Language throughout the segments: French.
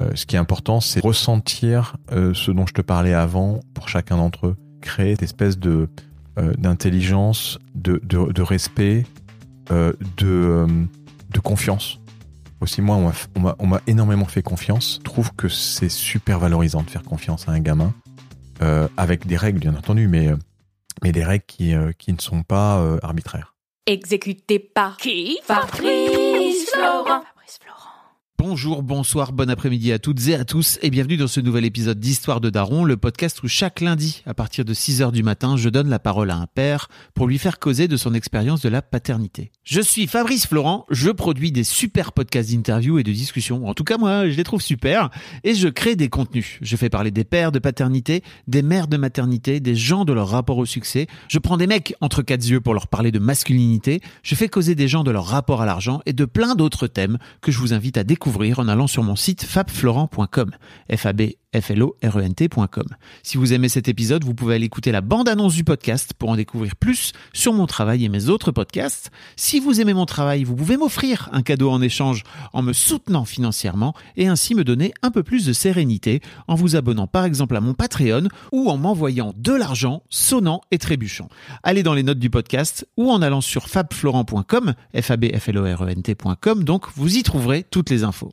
Euh, ce qui est important, c'est ressentir euh, ce dont je te parlais avant pour chacun d'entre eux. Créer cette espèce de euh, d'intelligence, de, de, de respect, euh, de, euh, de confiance. Aussi, moi, on m'a f- on m'a- on m'a énormément fait confiance. Je trouve que c'est super valorisant de faire confiance à un gamin, euh, avec des règles, bien entendu, mais, euh, mais des règles qui, euh, qui ne sont pas euh, arbitraires. Exécuté par qui? Fabrice Florent. Bonjour, bonsoir, bon après-midi à toutes et à tous et bienvenue dans ce nouvel épisode d'Histoire de Daron, le podcast où chaque lundi, à partir de 6h du matin, je donne la parole à un père pour lui faire causer de son expérience de la paternité. Je suis Fabrice Florent, je produis des super podcasts d'interviews et de discussions, en tout cas moi je les trouve super, et je crée des contenus. Je fais parler des pères de paternité, des mères de maternité, des gens de leur rapport au succès, je prends des mecs entre quatre yeux pour leur parler de masculinité, je fais causer des gens de leur rapport à l'argent et de plein d'autres thèmes que je vous invite à découvrir en allant sur mon site fabflorent.com. f e. Si vous aimez cet épisode, vous pouvez aller écouter la bande-annonce du podcast pour en découvrir plus sur mon travail et mes autres podcasts. Si vous aimez mon travail, vous pouvez m'offrir un cadeau en échange en me soutenant financièrement et ainsi me donner un peu plus de sérénité en vous abonnant par exemple à mon Patreon ou en m'envoyant de l'argent sonnant et trébuchant. Allez dans les notes du podcast ou en allant sur fabflorent.com, f e donc vous y trouverez toutes les infos.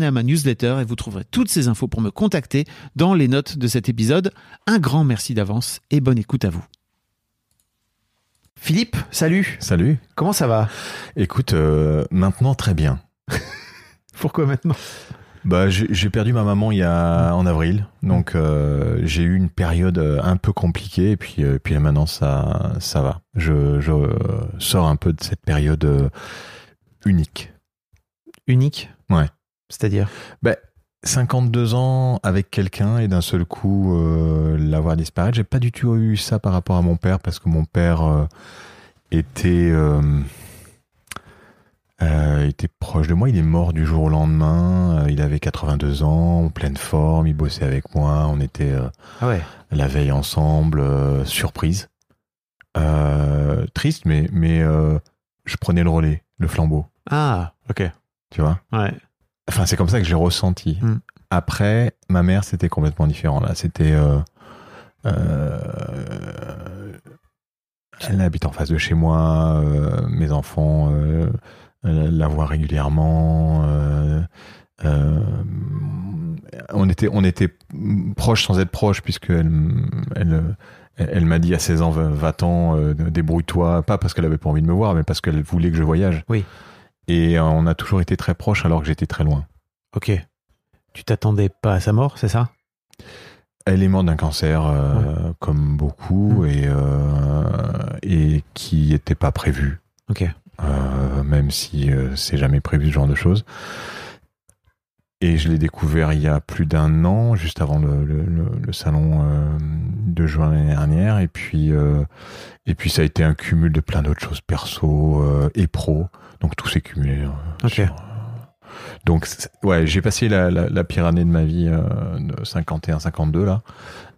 à ma newsletter et vous trouverez toutes ces infos pour me contacter dans les notes de cet épisode. Un grand merci d'avance et bonne écoute à vous. Philippe, salut. Salut. Comment ça va? Écoute, euh, maintenant très bien. Pourquoi maintenant? Bah, j'ai perdu ma maman il y a en avril, donc euh, j'ai eu une période euh, un peu compliquée et puis puis maintenant ça ça va. Je, je sors un peu de cette période unique. Unique? C'est-à-dire Ben 52 ans avec quelqu'un et d'un seul coup euh, l'avoir disparaître. J'ai pas du tout eu ça par rapport à mon père parce que mon père euh, était euh, était proche de moi. Il est mort du jour au lendemain. Il avait 82 ans, en pleine forme. Il bossait avec moi. On était Ah ouais. la veille ensemble. surprise, triste, mais mais je prenais le relais, le flambeau. Ah, ok. Tu vois? Ouais. Enfin, c'est comme ça que j'ai ressenti. Mm. Après, ma mère, c'était complètement différent. Là, c'était. euh, euh, elle habite en face de chez moi. euh, mes enfants la voient régulièrement. on était, on était proches sans être proches, puisque elle, elle, elle m'a dit à 16 ans, va- va-t'en, débrouille-toi. Pas parce qu'elle avait pas envie de me voir, mais parce qu'elle voulait que je voyage. Oui. Et euh, on a toujours été très proches alors que j'étais très loin. Ok. Tu t'attendais pas à sa mort, c'est ça? Elle est morte d'un cancer, euh, comme beaucoup, Mm. et, euh, et qui n'était pas prévu, Ok. euh, même si c'est jamais prévu ce genre de choses. Et je l'ai découvert il y a plus d'un an, juste avant le, le- salon de juin l'année dernière. Et puis, et puis ça a été un cumul de plein d'autres choses perso et pro. Donc tout s'est cumulé. euh, Ok. sur, euh, donc ouais, j'ai passé la, la, la pire année de ma vie euh, de 51-52 là.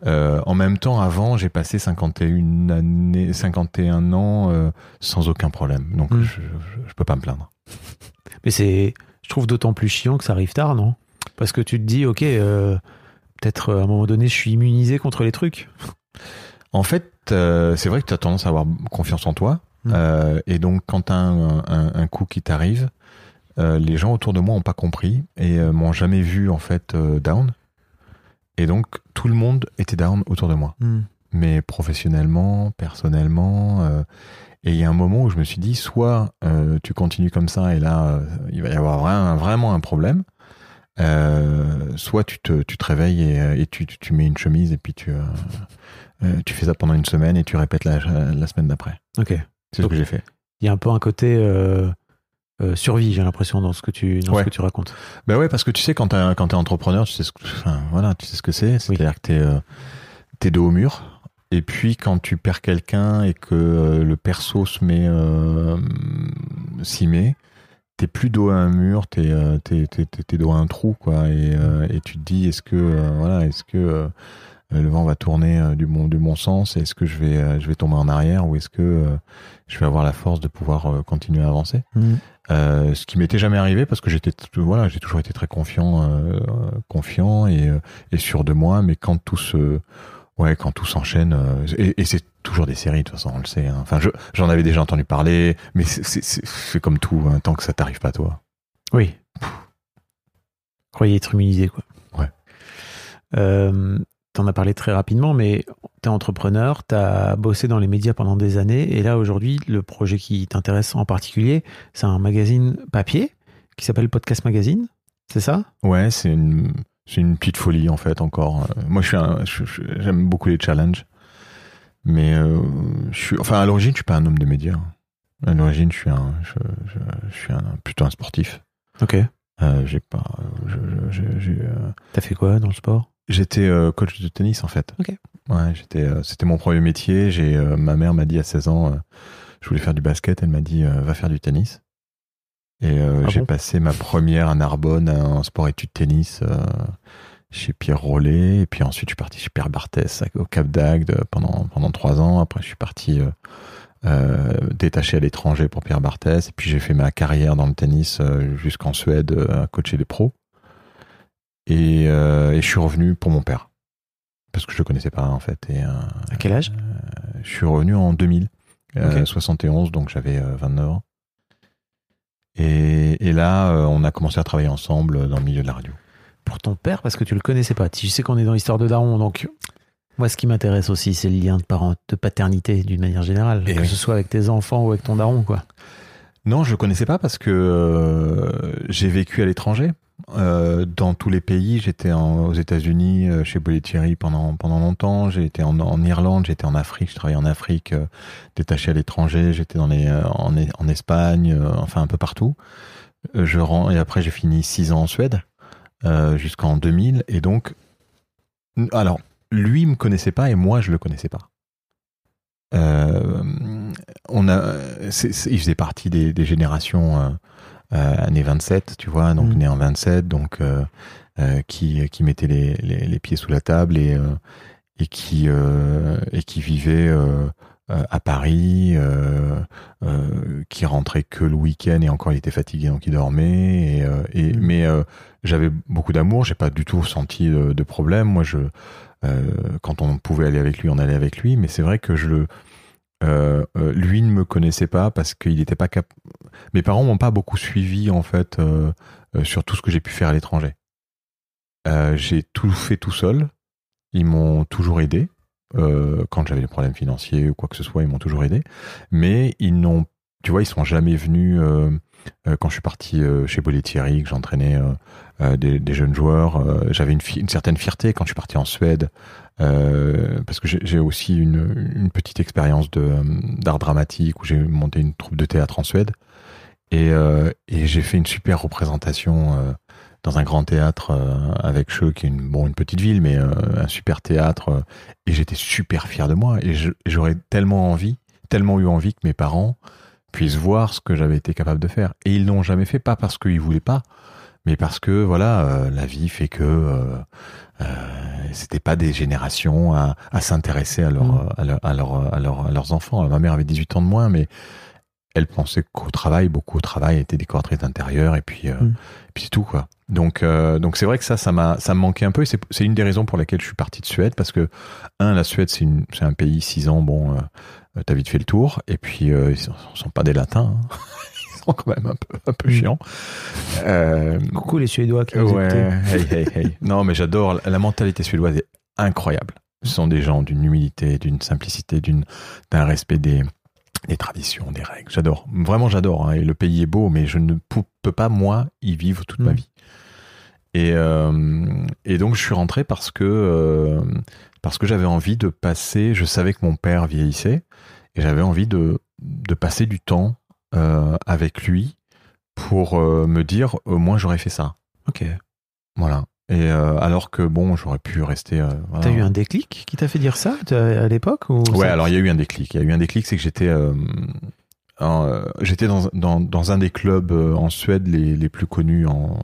Euh, en même temps, avant, j'ai passé 51 années, 51 ans euh, sans aucun problème. Donc Mm. je, je, je peux pas me plaindre. Mais c'est, je trouve d'autant plus chiant que ça arrive tard, non? Parce que tu te dis, ok, euh, peut-être euh, à un moment donné, je suis immunisé contre les trucs. En fait, euh, c'est vrai que tu as tendance à avoir confiance en toi. Mm. Euh, et donc, quand un, un, un coup qui t'arrive, euh, les gens autour de moi ont pas compris et euh, m'ont jamais vu en fait euh, down. Et donc tout le monde était down autour de moi, Hmm. mais professionnellement, personnellement. et il y a un moment où je me suis dit, soit tu continues comme ça et là il va y avoir vraiment, vraiment un problème, soit tu te, tu te réveilles et, et tu, mets une chemise et puis tu, tu fais ça pendant une semaine et tu répètes la, la semaine d'après. Ok. C'est ce que j'ai fait. Il y a un peu un côté euh, euh, survie, j'ai l'impression, dans ce que tu, dans Ouais. ce que tu racontes. Ben ouais, parce que tu sais, quand quand t'es entrepreneur, tu sais ce que, enfin, voilà, tu sais ce que c'est. C'est-à-dire que t'es, euh, t'es dos au mur. Et puis, quand tu perds quelqu'un et que euh, le perso se met, s'y met, t'es plus dos à un mur, t'es, t'es, t'es- t'es dos à un trou, quoi. Et, et tu te dis, est-ce que, voilà, est-ce que le vent va tourner euh, du bon, du bon sens Est-ce que je vais, euh, je vais tomber en arrière ou est-ce que euh, je vais avoir la force de pouvoir euh, continuer à avancer euh, ce qui m'était jamais arrivé parce que j'étais voilà j'ai toujours été très confiant euh, euh, confiant et, euh, et sûr de moi mais quand tout se ouais quand tout s'enchaîne euh, et, et c'est toujours des séries de toute façon on le sait hein. enfin je- j'en avais déjà entendu parler mais c'est comme tout hein, tant que ça t'arrive pas toi Oui. Croyez être immunisé, quoi. Ouais. Euh, T'en as parlé très rapidement, mais t'es entrepreneur, t'as bossé dans les médias pendant des années, et là aujourd'hui, le projet qui t'intéresse en particulier, c'est un magazine papier qui s'appelle Podcast Magazine, c'est ça? Ouais c'est une petite folie en fait encore moi je suis un je- je- j'aime beaucoup les challenges mais euh, je suis enfin à l'origine je suis pas un homme de médias à l'origine je suis un je, suis un plutôt un sportif Ok. Euh, j'ai pas. euh, T'as fait quoi dans le sport? J'étais euh, coach de tennis en fait. Ok. Ouais, j'étais. euh, c'était mon premier métier. J'ai. euh, ma mère m'a dit à 16 ans, je voulais faire du basket. Elle m'a dit, va faire du tennis. Et euh, Ah j'ai bon? passé ma première à Narbonne en sport études tennis euh, chez Pierre Rollet. Et puis ensuite, je suis parti chez Pierre Barthès au Cap d'Agde pendant pendant trois ans. Après, je suis parti. euh, détaché à l'étranger pour Pierre Barthès et puis j'ai fait ma carrière dans le tennis jusqu'en Suède à coacher des pros et, euh, et je suis revenu pour mon père parce que je le connaissais pas en fait et euh, À quel âge? euh, je suis revenu en 2000 euh, Ok. 71 donc j'avais euh, 29 ans et, et là on a commencé à travailler ensemble dans le milieu de la radio Pour ton père, parce que tu le connaissais pas. Tu sais qu'on est dans l'histoire de Daron, donc moi, ce qui m'intéresse aussi, c'est le lien de, parent, de paternité d'une manière générale, Et que oui. ce soit avec tes enfants ou avec ton daron, quoi. Non, je connaissais pas parce que euh, j'ai vécu à l'étranger. Euh, dans tous les pays, j'étais aux États-Unis euh, chez Bollettieri pendant pendant longtemps. J'ai été en, en Irlande, j'étais en Afrique, je travaillais en Afrique, euh, détaché à l'étranger. J'étais dans en, en Espagne, enfin un peu partout. Je rends et après j'ai fini six ans en Suède jusqu'en 2000 et donc alors lui me connaissait pas et moi je le connaissais pas. On a, il faisait partie des générations euh, euh, années 27, tu vois, donc Mhm. né en 27, donc euh, euh, qui qui mettait les, les, les pieds sous la table et euh, et qui et qui vivait à Paris, qui rentrait que le week-end et encore il était fatigué donc il dormait. Et, et Mhm. mais j'avais beaucoup d'amour, j'ai pas du tout senti de, de problème. Moi, je quand on pouvait aller avec lui, on allait avec lui. Mais c'est vrai que je le euh, euh, lui ne me connaissait pas parce qu'il n'était pas cap. Mes parents m'ont pas beaucoup suivi en fait euh, sur tout ce que j'ai pu faire à l'étranger. J'ai tout fait tout seul. Ils m'ont toujours aidé. Quand j'avais des problèmes financiers ou quoi que ce soit, ils m'ont toujours aidé. Mais ils n'ont, tu vois, ils sont jamais venus. euh, euh, quand je suis parti euh, chez Bollettieri, que j'entraînais des, jeunes joueurs, j'avais une, certaine fierté quand je suis parti en Suède, parce que j'ai aussi une, petite expérience d'art dramatique où j'ai monté une troupe de théâtre en Suède et, j'ai fait une super représentation dans un grand théâtre avec Cheux, qui est une, une petite ville, mais un super théâtre. et j'étais super fier de moi. Et j'aurais tellement envie, tellement eu envie que mes parents puissent voir ce que j'avais été capable de faire. Et ils l'ont jamais fait, pas parce qu'ils voulaient pas, mais parce que voilà, euh, la vie fait que euh, euh, c'était pas des générations à, à s'intéresser à, leur, Mm. à, leur, à, leur- à leur- à leurs enfants. Alors, ma mère avait 18 ans de moins, mais elle pensait qu'au travail, beaucoup au travail, était décoratrice d'intérieur, et puis, euh, Mm. et puis c'est tout quoi. Donc, euh, donc c'est vrai que ça, ça m'a, ça me manquait un peu. Et c'est, une des raisons pour lesquelles je suis parti de Suède, parce que un, la Suède, c'est, c'est un pays six ans, bon, euh, t'as vite fait le tour, et puis euh, ils sont, sont pas des latins. hein. accent quand même un peu, un peu Mm. chiant. Euh, Coucou les Suédois qui nous ouais, écoutent. hey, hey, hey. Non, mais j'adore. La mentalité suédoise est incroyable. Ce sont des gens d'une humilité, d'une simplicité, d'une, d'un respect des, des traditions, des règles. J'adore. Vraiment, j'adore. hein. Et le pays est beau, mais je ne peux pas, moi, y vivre toute ma Mm. vie. Et, euh, et donc, je suis rentré parce que, euh, parce que j'avais envie de passer. Je savais que mon père vieillissait et j'avais envie de, de passer du temps euh, avec lui pour euh, me dire au moins j'aurais fait ça. Ok. Voilà. Et euh, alors que bon, j'aurais pu rester. euh, voilà. T'as eu un déclic qui t'a fait dire ça à l'époque ou Ouais, ça- alors il y a eu un déclic. Il y a eu un déclic, c'est que j'étais, euh, dans, dans, dans un des clubs en Suède les, les plus connus en,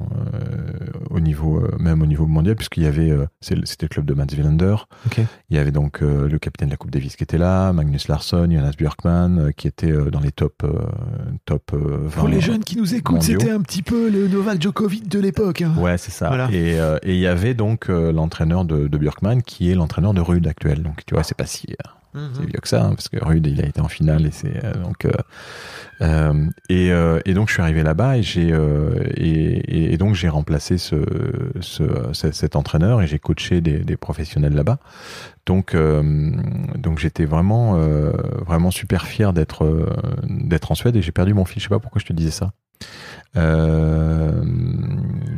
au niveau, euh, même au niveau mondial, puisqu'il y avait, euh, c'était le club de Mats Wilander. Il y avait donc euh, le capitaine de la Coupe Davis qui était là, Magnus Larsson, Jonas Björkman, qui était dans les top, top euh, 20. Pour les jeunes qui nous écoutent, c'était un petit peu le Novak Djokovic de l'époque. hein. Ouais, c'est ça. Voilà. Et et il y avait donc l'entraîneur de, de Björkman qui est l'entraîneur de Rude actuel. Donc tu vois, c'est pas si euh, c'est vieux que ça, hein, parce que Rude il a été en finale et c'est euh, donc euh, euh, et, euh, et donc je suis arrivé là-bas et j'ai euh, et, et- donc j'ai remplacé ce, ce, ce- cet entraîneur et j'ai coaché des, des professionnels là-bas. Donc euh, donc j'étais vraiment vraiment super fier d'être d'être en Suède et j'ai perdu mon fil. Je sais pas pourquoi je te disais ça. Euh,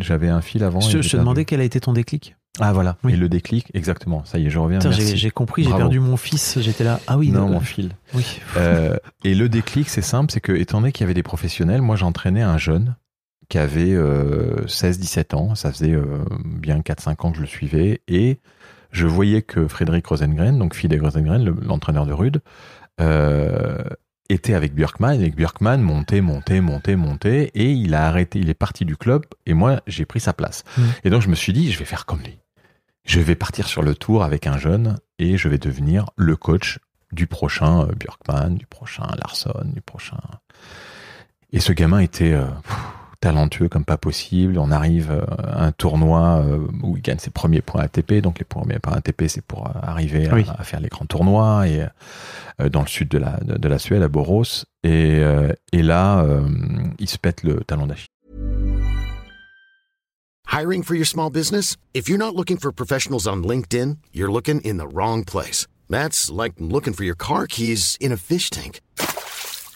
j'avais un fil avant. Je, te demandais quel a été ton déclic. Ah voilà. Oui. Et le déclic, exactement. Ça y est, je reviens. J'ai compris, j'ai perdu mon fils, j'étais là. Ah oui, non, de- mon fil. oui. Euh, et le déclic, c'est simple, c'est que étant donné qu'il y avait des professionnels, moi j'entraînais un jeune qui avait euh, 16-17 ans, ça faisait euh, bien 4-5 ans que je le suivais, et je voyais que Frédéric Rosengren, donc Philippe Rosengren, le- l'entraîneur de Rude, euh, était avec Björkman, et avec Björkman montait, montait, montait, montait, et il a arrêté, il est parti du club, et moi j'ai pris sa place. Mm. Et donc je me suis dit, je vais faire comme lui. Je vais partir sur le tour avec un jeune, et je vais devenir le coach du prochain euh, Björkman, du prochain Larsson, du prochain. Et ce gamin était euh, pff, talentueux comme pas possible. On arrive euh, à un tournoi euh, où il gagne ses premiers points ATP. Donc les premiers points ATP, c'est pour euh, arriver à, Oui. à faire les grands tournois et euh, dans le sud de la de, de la Suède, à Borås. Et, euh, et là, euh, il se pète le talon d'Achille. Hiring for your small business? If you're not looking for professionals on LinkedIn, you're looking in the wrong place. That's like looking for your car keys in a fish tank.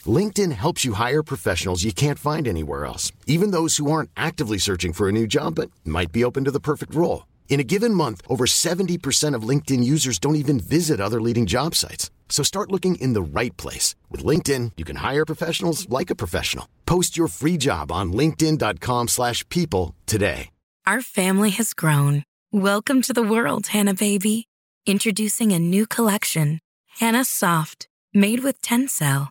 LinkedIn helps you hire professionals you can't find anywhere else, even those who aren't actively searching for a new job but might be open to the perfect role. In a given month, over 70% of LinkedIn users don't even visit other leading job sites. So start looking in the right place. With LinkedIn, you can hire professionals like a professional. Post your free job on linkedin.com/people slash people today. Our family has grown. Welcome to the world, Hannah baby. Introducing a new collection, Hannah Soft, made with Tencel.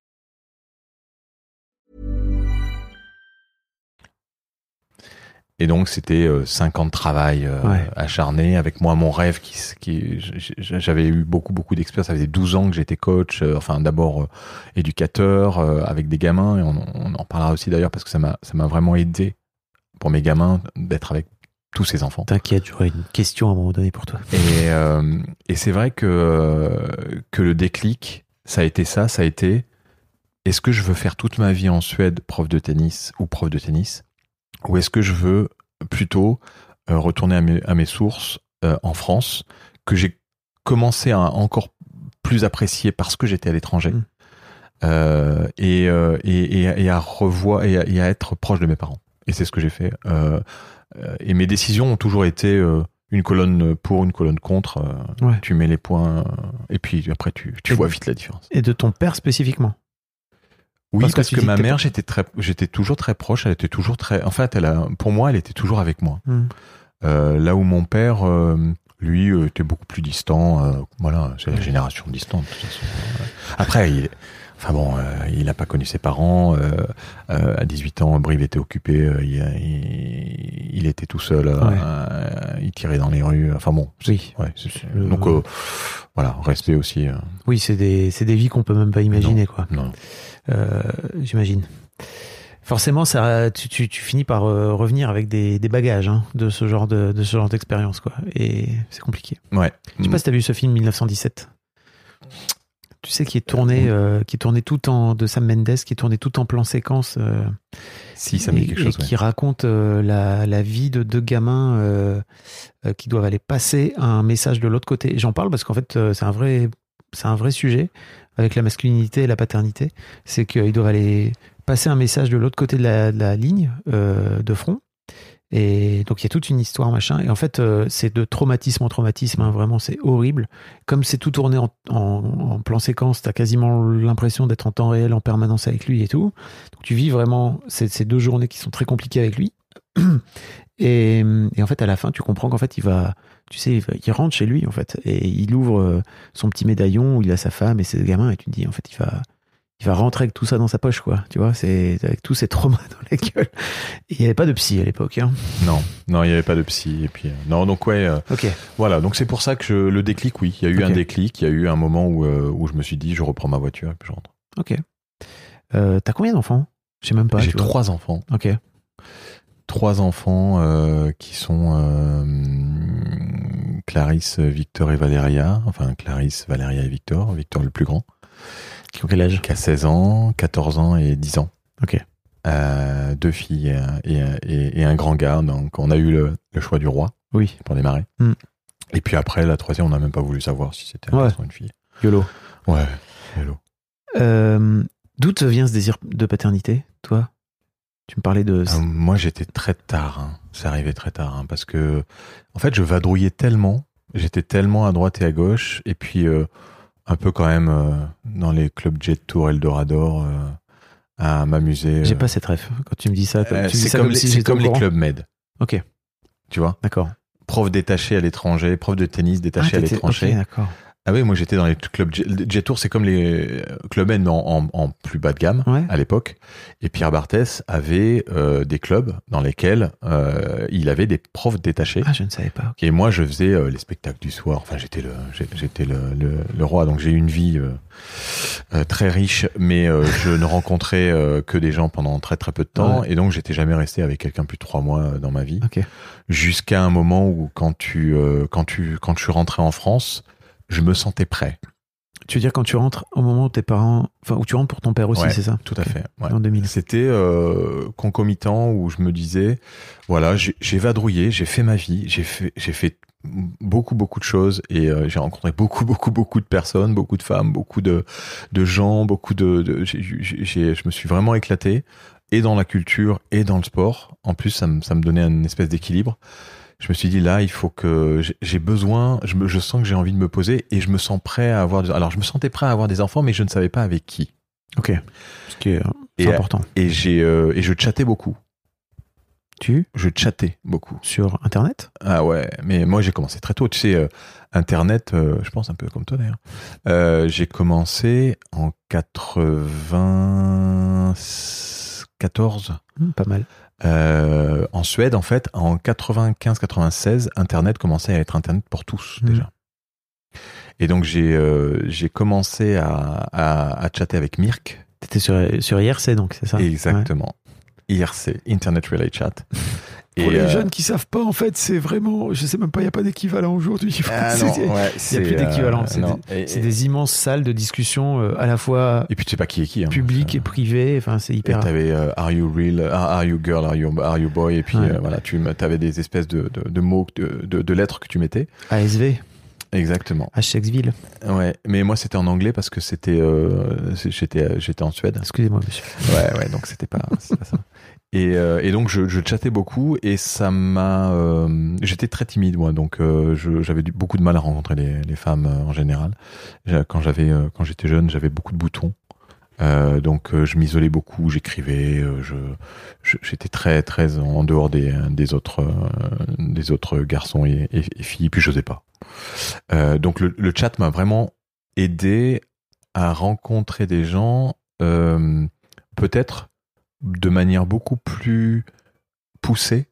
Et donc c'était euh, cinq ans de travail euh, Ouais. acharné avec moi mon rêve qui, j'avais eu beaucoup beaucoup d'expérience. Ça faisait 12 ans que j'étais coach, euh, enfin d'abord euh, éducateur euh, avec des gamins et on, on en parlera aussi d'ailleurs parce que ça m'a ça m'a vraiment aidé pour mes gamins d'être avec tous ces enfants. T'inquiète, j'aurai une question à un moment donné pour toi. Et, euh, et c'est vrai que, euh, que le déclic, ça a été ça, ça a été est-ce que je veux faire toute ma vie en Suède prof de tennis ou prof de tennis? Ou est-ce que je veux plutôt euh, retourner à mes, à mes sources euh, en France, que j'ai commencé à encore plus apprécier parce que j'étais à l'étranger Mm. euh, et, et, et, et à revoir et à, et à être proche de mes parents. Et c'est ce que j'ai fait. Euh, et mes décisions ont toujours été euh, une colonne pour, une colonne contre. Ouais. Tu mets les points et puis après tu, vois vite la différence. Et de ton père spécifiquement? Oui, Parce parce, que ma mère, j'étais très, j'étais toujours très proche. Elle était toujours très. En fait, elle a, pour moi, elle était toujours avec moi. Hmm. Euh, là où mon père, euh, lui, euh, était beaucoup plus distant. euh, voilà, c'est la génération distante. De toute façon. Après, il, enfin bon, euh, il n'a pas connu ses parents. euh, euh, à 18 ans, Brive était occupé. il, il, il était tout seul. euh, Ouais. il tirait dans les rues. Enfin bon. Oui. Ouais, Le- donc, euh, voilà, respect aussi. Oui, c'est des, c'est des vies qu'on peut même pas imaginer, quoi. non. Euh, J'imagine. Forcément, ça, tu, tu, tu finis par euh, revenir avec des, des bagages hein, de ce genre de, de ce genre d'expérience, quoi. Et c'est compliqué. Ouais. Je sais pas si t'as vu ce film 1917. Tu sais qui est tourné, euh, qui est tourné tout en de Sam Mendes, qui est tourné tout en plan séquence. euh, Si, ça me dit et- quelque chose. et ouais. qui raconte euh, la, la vie de deux gamins qui doivent aller passer un message de l'autre côté. J'en parle parce qu'en fait, c'est un vrai, c'est un vrai sujet avec la masculinité et la paternité. C'est qu'ils doivent aller passer un message de l'autre côté de la, ligne euh, de front. Et donc il y a toute une histoire machin. Et en fait, euh, c'est de traumatisme en traumatisme. hein, vraiment, c'est horrible. Comme c'est tout tourné en, plan séquence, t'as quasiment l'impression d'être en temps réel en permanence avec lui et tout. Donc tu vis vraiment ces, deux journées qui sont très compliquées avec lui. Et en fait, à la fin, tu comprends qu'en fait, il va, tu sais, il, rentre chez lui en fait, et il ouvre euh, son petit médaillon où il a sa femme et ses gamins, et tu te dis en fait, il va, il va rentrer avec tout ça dans sa poche, quoi. Tu vois, c'est avec tous ces traumas dans la gueule. Et il n'y avait pas de psy à l'époque. Hein. Non, non, il n'y avait pas de psy. Et puis, euh, non, donc ouais, euh, Ok. voilà. Donc c'est pour ça que je- le déclic, oui, il y a eu un déclic. Il y a eu un moment où, euh, où je me suis dit, je reprends ma voiture et puis je rentre. Ok. T'as combien d'enfants? Je sais même pas. J'ai trois enfants. Ok. Trois enfants euh, qui sont euh, Clarisse, Victor et Valéria. Enfin, Clarisse, Valéria et Victor. Victor le plus grand, Qui ont quel âge? Qui a 16 ans, 14 ans et 10 ans. Ok. Euh, deux filles et, un- et, un- et- et un grand gars. Donc, on a eu le, le choix du roi Oui. pour démarrer. Hmm. Et puis après, la troisième, on n'a même pas voulu savoir si c'était un Ouais. garçon ou une fille. YOLO. Ouais. Euh, D'où te vient ce désir de paternité, toi? Tu me parlais de. Euh, moi, j'étais très tard. hein. C'est arrivé très tard. hein, parce que, en fait, je vadrouillais tellement. J'étais tellement à droite et à gauche. Et puis, euh, un peu quand même euh, dans les clubs Jet Tour, Eldorado, euh, à m'amuser. J'ai pas cette ref. Quand tu me dis ça, tu me dis c'est comme, comme les, si j'étais comme les clubs med. Ok, Tu vois? D'accord. Prof détaché à l'étranger, prof de tennis détaché Ah, à l'étranger. ok, d'accord. Ah oui, moi j'étais dans les clubs Jet, Tour, c'est comme les euh, clubs mais en, en- en plus bas de gamme Ouais. à l'époque. Et Pierre Barthès avait euh, des clubs dans lesquels euh, il avait des profs détachés. Ah, je ne savais pas. Et moi, je faisais euh, les spectacles du soir. Enfin, j'étais le, j'étais le, le, le roi. Donc, j'ai eu une vie euh, très riche, mais euh, je ne rencontrais que des gens pendant très très peu de temps. Et donc, j'étais jamais resté avec quelqu'un plus de trois mois dans ma vie. Ok. Jusqu'à un moment où, quand tu, euh, quand tu, quand je suis rentré en France, je me sentais prêt. Tu veux dire quand tu rentres au moment où tes parents, enfin où tu rentres pour ton père aussi, Ouais, c'est ça Tout à fait. ouais. En 2000. C'était euh, concomitant où je me disais, voilà, j'ai vadrouillé, j'ai fait ma vie, j'ai fait, j'ai fait beaucoup beaucoup de choses et euh, j'ai rencontré beaucoup beaucoup beaucoup de personnes, beaucoup de femmes, beaucoup de de gens, beaucoup de, je me suis vraiment éclaté et dans la culture et dans le sport. En plus, ça me ça me donnait une espèce d'équilibre. Je me suis dit là, il faut que j'ai- besoin, je, me, je sens que j'ai envie de me poser et je me sens prêt à avoir. des- Alors, je me sentais prêt à avoir des enfants, mais je ne savais pas avec qui. Ok. Ce qui est euh, Et- important. Et j'ai euh, et je chattais beaucoup. Tu? Je chattais beaucoup. sur Internet? Ah ouais, mais moi j'ai commencé très tôt. Tu sais, euh, Internet, euh, je pense un peu comme toi d'ailleurs. Euh, j'ai commencé en 94 Hmm, Pas mal. Euh, en Suède. En fait, en 95-96, Internet commençait à être Internet pour tous Mhm. déjà. Et donc j'ai euh, j'ai commencé à, à, à chatter avec Mirk. T'étais sur, sur IRC donc, c'est ça? Exactement. IRC, Internet Relay Chat. Pour les euh, jeunes qui savent pas, en fait, c'est vraiment, je sais même pas, il n'y a pas d'équivalent aujourd'hui. Ah Il n'y a plus d'équivalent. euh, c'est non. des, Et- c'est des immenses salles de discussion euh, à la fois Et puis tu sais pas qui est qui. Hein. Ça- et privées. Enfin, c'est hyper. t'avais euh, Are you real, Are you girl, Are you, are you boy, et puis Ouais. voilà, tu avais des espèces de, de, de mots, de, lettres que tu mettais. ASV, Exactement. à Shakespeare. Ouais, mais moi c'était en anglais parce que c'était, j'étais, j'étais en Suède. Excusez-moi, monsieur. Ouais, ouais, donc c'était pas, pas ça. Et, euh, et donc je, je chattais beaucoup et ça m'a, euh, j'étais très timide moi, donc euh, j'avais beaucoup de mal à rencontrer les, les femmes en général. Quand j'avais, quand j'étais jeune, j'avais beaucoup de boutons. Euh, donc euh, je m'isolais beaucoup, j'écrivais, euh, je, j'étais très très en dehors des, des autres des autres garçons et, et- filles, puis j'osais pas. Donc le, le chat m'a vraiment aidé à rencontrer des gens, peut-être de manière beaucoup plus poussée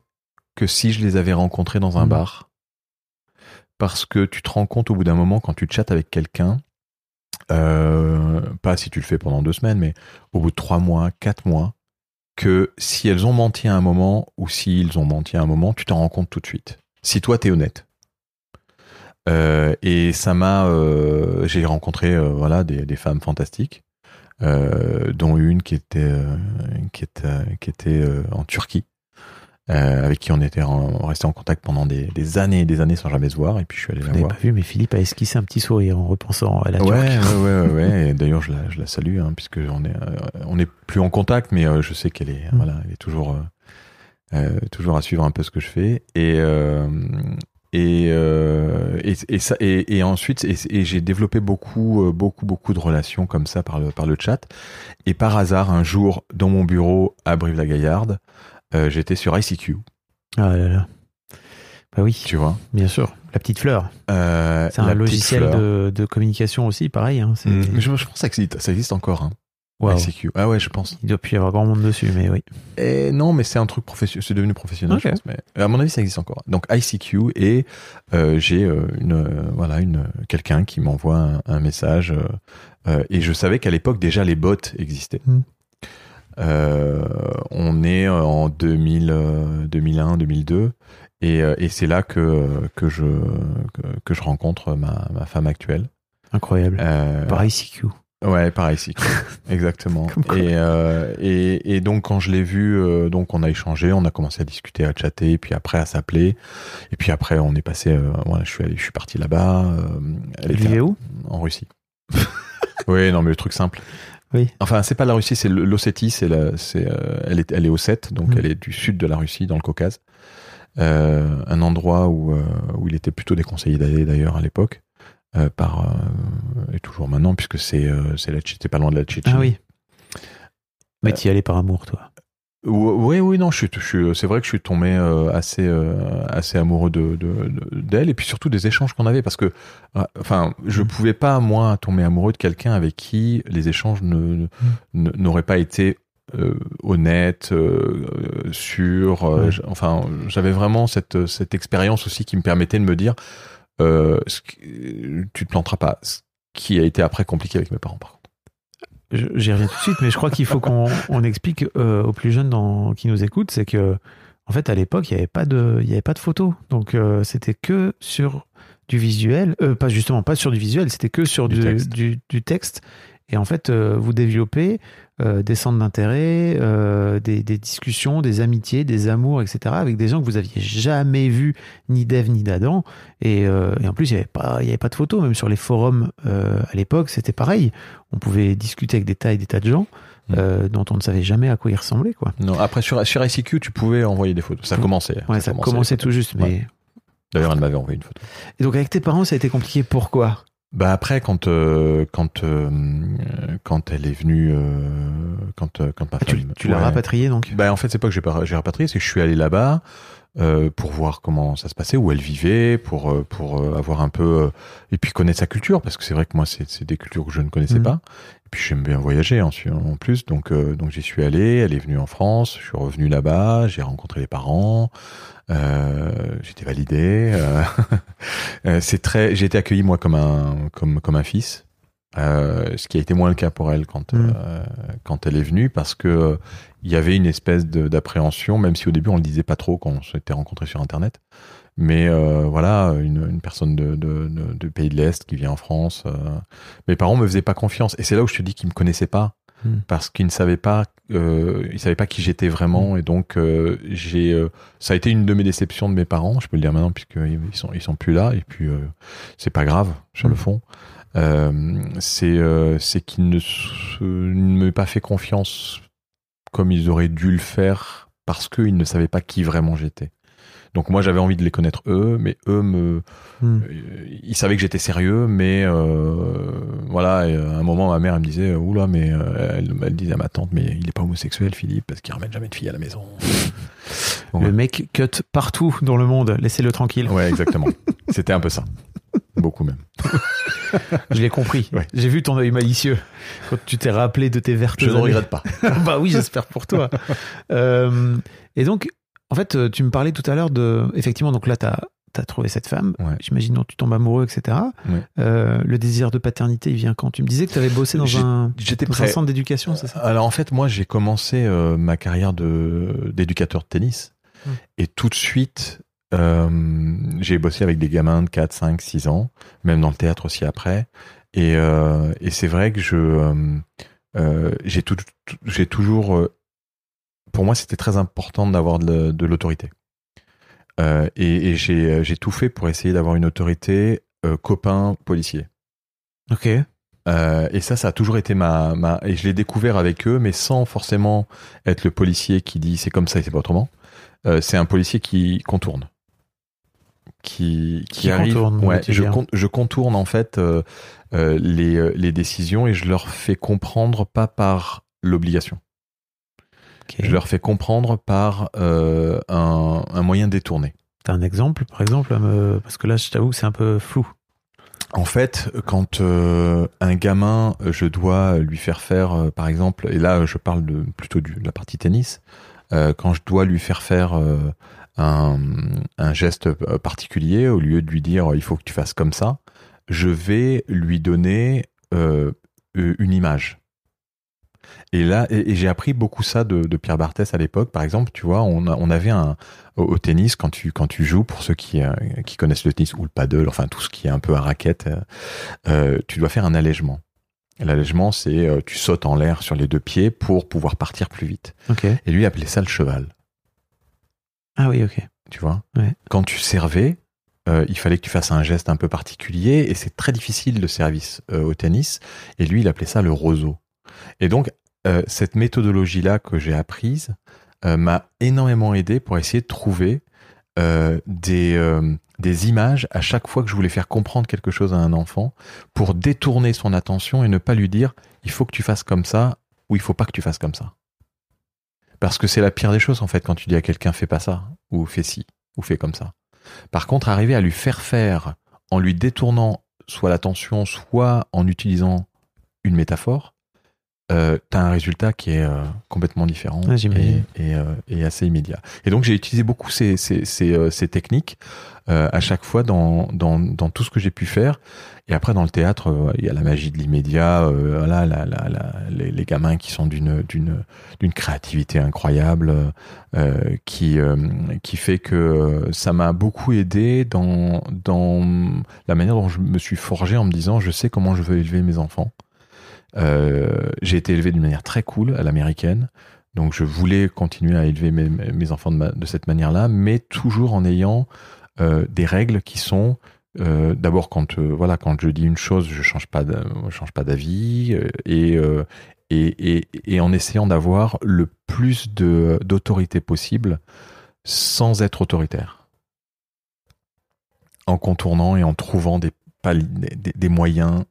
que si je les avais rencontrés dans un Mhm. bar. parce que tu te rends compte au bout d'un moment quand tu chattes avec quelqu'un, euh, pas si tu le fais pendant deux semaines, mais au bout de trois mois, quatre mois, que si elles ont menti à un moment ou s'ils ont menti à un moment, tu t'en rends compte tout de suite. Si toi, t'es honnête. Euh, et ça m'a, euh, j'ai rencontré voilà des, des femmes fantastiques, dont une qui était euh, qui était qui était euh, en Turquie, euh, avec qui on était en, resté en contact pendant des, des années et des années sans jamais se voir. Et puis je suis allé Vous la voir. pas vu, mais Philippe a esquissé un petit sourire en repensant à la Ouais, Turquie. ouais, ouais, ouais. D'ailleurs, je la, je la salue, hein, puisque on est, euh, on est plus en contact, mais euh, je sais qu'elle est, Mm. voilà, elle est toujours, euh, euh, toujours à suivre un peu ce que je fais. Et euh, et, euh, et, et ça, et, et ensuite, et, j'ai développé beaucoup, euh, beaucoup, beaucoup de relations comme ça par le, par le chat. Et par hasard, un jour, dans mon bureau à Brive-la-Gaillarde, euh, j'étais sur ICQ, Ah là là. Bah oui, tu vois? bien sûr. La petite fleur. Euh, C'est un logiciel de, de communication aussi, pareil. Hein, Mm. Mais je, je pense que ça existe, ça existe encore. Hein, ICQ. Ah ouais, je pense. Il doit plus y avoir grand monde dessus, mais oui. Et non, mais c'est un truc professionnel, c'est devenu professionnel, Ok. je pense. Mais à mon avis, ça existe encore. Donc ICQ et euh, j'ai euh, une euh, voilà une quelqu'un qui m'envoie un, un message euh, euh, et je savais qu'à l'époque déjà les bots existaient. Mm. Euh, on est en 2000, euh, 2001, 2002 et, euh, et c'est là que que je que, que je rencontre ma, ma femme actuelle. Incroyable. Euh, Par ICQ. Ouais, pareil, ici. Exactement. Et, euh, et, et donc, quand je l'ai vu, euh, donc on a échangé, on a commencé à discuter, à chatter, et puis après à s'appeler. Et puis après, on est passé, euh, je suis allé, je suis parti là-bas. euh, elle était où? En Russie. oui, non, mais le truc simple. Oui. Enfin, c'est pas la Russie, c'est l'Ossétie, c'est c'est, elle est, elle est Ossète, donc Mhm. elle est du sud de la Russie, dans le Caucase. Un endroit où, où il était plutôt déconseillé d'aller d'ailleurs à l'époque, euh, par euh, et toujours maintenant puisque c'est euh, c'est la pas loin de la Tchétchénie. Ah oui. Mais Euh, t'y allais par amour, toi. Oui, oui, non, je suis, je suis- c'est vrai que je suis tombé assez, assez amoureux de, de- de- d'elle et puis surtout des échanges qu'on avait parce que, enfin, je Mm. pouvais pas moi tomber amoureux de quelqu'un avec qui les échanges ne, Mm. n'auraient pas été euh, honnêtes, euh, sûrs. euh, Ouais. enfin, j'avais vraiment cette, cette expérience aussi qui me permettait de me dire, euh, ce qui- tu te planteras pas. Ce qui a été après compliqué avec mes parents, par contre. J'y reviens tout de suite, mais je crois qu'il faut qu'on on explique euh, aux plus jeunes dans- qui nous écoutent, c'est que en fait à l'époque il n'y avait pas de il y avait pas de photos, donc euh, c'était que sur du visuel, euh, pas justement pas sur du visuel, c'était que sur Du du, texte. du, du texte. Et en fait, euh, vous développez euh, des centres d'intérêt, euh, des, des discussions, des amitiés, des amours, etc. avec des gens que vous aviez jamais vus, ni d'Ève ni d'Adam. Et, euh, et en plus, il n'y avait, pas- il y avait pas de photos, même sur les forums à l'époque, c'était pareil. On pouvait discuter avec des tas et des tas de gens Mm. dont on ne savait jamais à quoi ils ressemblaient. Quoi. Non, après sur, sur ICQ, tu pouvais envoyer des photos. Ça Ouais. commençait. Ouais, ça, commençait tout juste. Mais... Ouais. D'ailleurs, elle m'avait envoyé une photo. Et donc, avec tes parents, ça a été compliqué. Pourquoi? Bah après, quand euh, quand euh, quand elle est venue, euh, quand euh, quand ma Ah, Tu, femme, tu l'as Ouais. rapatrié donc? Bah en fait, c'est pas que j'ai pas- j'ai rapatrié, c'est que je suis allé là-bas euh, pour voir comment ça se passait, où elle vivait, pour euh, pour euh, avoir un peu euh, et puis connaître sa culture, parce que c'est vrai que moi c'est c'est des cultures que je ne connaissais Mhm. pas. Et puis j'aime bien voyager en, en plus, donc euh, donc j'y suis allé. Elle est venue en France, je suis revenu là-bas, j'ai rencontré les parents. Euh, j'étais validé. c'est très. J'ai été accueilli moi comme un comme comme un fils, euh, ce qui a été moins le cas pour elle quand Mm. euh, quand elle est venue parce que euh, il y avait une espèce d'appréhension, même si au début on le disait pas trop quand on s'était rencontrés sur internet. Mais voilà, une, une personne de, de, de, de pays de l'Est qui vient en France. mes parents me faisaient pas confiance. Et c'est là où je te dis qu'ils me connaissaient pas. Mm. Parce qu'ils ne savaient pas, ils savaient pas qui j'étais vraiment. Et donc, j'ai, ça a été une de mes déceptions de mes parents. Je peux le dire maintenant puisqu'ils ils sont, ils sont plus là. Et puis, c'est pas grave sur le Mm. fond. Euh, c'est, euh, qu'ils ne, se- ne m'aient pas fait confiance comme ils auraient dû le faire parce qu'ils ne savaient pas qui vraiment j'étais. Donc moi j'avais envie de les connaître eux, mais eux me, Hmm. euh, ils savaient que j'étais sérieux, mais euh, voilà. et à un moment, ma mère elle me disait, oula, mais elle, elle disait à ma tante, mais il est pas homosexuel, Philippe, parce qu'il ramène jamais de filles à la maison. Bon, Le mec cut partout dans le monde. Laissez-le tranquille. ouais, exactement. C'était un peu ça, beaucoup même. Je l'ai compris. Ouais. J'ai vu ton œil malicieux quand tu t'es rappelé de tes vertes Je ne regrette pas. bah oui, j'espère pour toi. Euh, et donc, en fait, euh, tu me parlais tout à l'heure de, effectivement, donc là, t'as t'as trouvé cette femme, Ouais. j'imagine dont tu tombes amoureux, etc. Ouais. Euh, le désir de paternité, il vient quand? Tu me disais que tu avais bossé dans un, dans centre d'éducation, c'est ça? Alors en fait, moi, j'ai commencé euh, ma carrière de d'éducateur de tennis Hmm. et tout de suite, euh, j'ai bossé avec des gamins de 4, 5, 6 ans, même dans le théâtre aussi après. Et, euh, et c'est vrai que je euh, j'ai tout, tout- j'ai toujours, pour moi, c'était très important d'avoir de, de l'autorité. Et et j'ai j'ai tout fait pour essayer d'avoir une autorité copain policier. Ok. Euh, et ça, ça a toujours été ma, ma et je l'ai découvert avec eux, mais sans forcément être le policier qui dit c'est comme ça et c'est pas autrement. Euh, c'est un policier qui contourne, qui qui, Qui arrive. contourne, ouais, tu je, con- contourne en fait euh, euh, les euh, les décisions et je leur fais comprendre pas par l'obligation. Je leur fais comprendre par euh, un, un moyen détourné. T'as un exemple, par exemple Parce que là, je t'avoue que c'est un peu flou. En fait, quand euh, un gamin, je dois lui faire faire, euh, par exemple, et là je parle de, plutôt du- de la partie tennis, euh, quand je dois lui faire faire un, un geste euh, particulier, au lieu de lui dire il faut que tu fasses comme ça, je vais lui donner euh, euh, une image. Et là, et, et j'ai appris beaucoup ça de, de Pierre Barthès à l'époque. Par exemple, tu vois, on, a- on avait un au, au tennis quand tu quand tu joues pour ceux qui euh, qui connaissent le tennis ou le paddle, enfin tout ce qui est un peu à raquette, euh, euh, tu dois faire un allègement. L'allègement, c'est euh, tu sautes en l'air sur les deux pieds pour pouvoir partir plus vite. Et lui il appelait ça le cheval. Ah oui, ok. Tu vois. Ouais. Quand tu servais, euh, il fallait que tu fasses un geste un peu particulier et c'est très difficile le service euh, au tennis. Et lui, il appelait ça le roseau. Et donc euh, cette méthodologie-là que j'ai apprise m'a énormément aidé pour essayer de trouver des, des images à chaque fois que je voulais faire comprendre quelque chose à un enfant pour détourner son attention et ne pas lui dire il faut que tu fasses comme ça ou il faut pas que tu fasses comme ça. Parce que c'est la pire des choses en fait quand tu dis à quelqu'un fais pas ça ou fais ci ou fais comme ça. Par contre, arriver à lui faire faire en lui détournant soit l'attention, soit en utilisant une métaphore, euh, t'as un résultat qui est euh, complètement différent et, euh, et assez immédiat. Et donc j'ai utilisé beaucoup ces, ces, ces, euh, ces techniques euh, à chaque fois dans, dans, dans tout ce que j'ai pu faire. Et après dans le théâtre, euh, il y a la magie de l'immédiat, euh, voilà, la, la, la, les, les gamins qui sont d'une créativité incroyable, euh, qui euh, qui fait que ça m'a beaucoup aidé dans dans la manière dont je me suis forgé en me disant je sais comment je veux élever mes enfants. Euh, j'ai été élevé d'une manière très cool à l'américaine, donc je voulais continuer à élever mes, enfants de, cette manière-là, mais toujours en ayant euh, des règles qui sont euh, d'abord quand voilà quand je dis une chose, je change change pas d'avis et, en essayant d'avoir le plus d'autorité possible sans être autoritaire, en contournant et en trouvant des moyens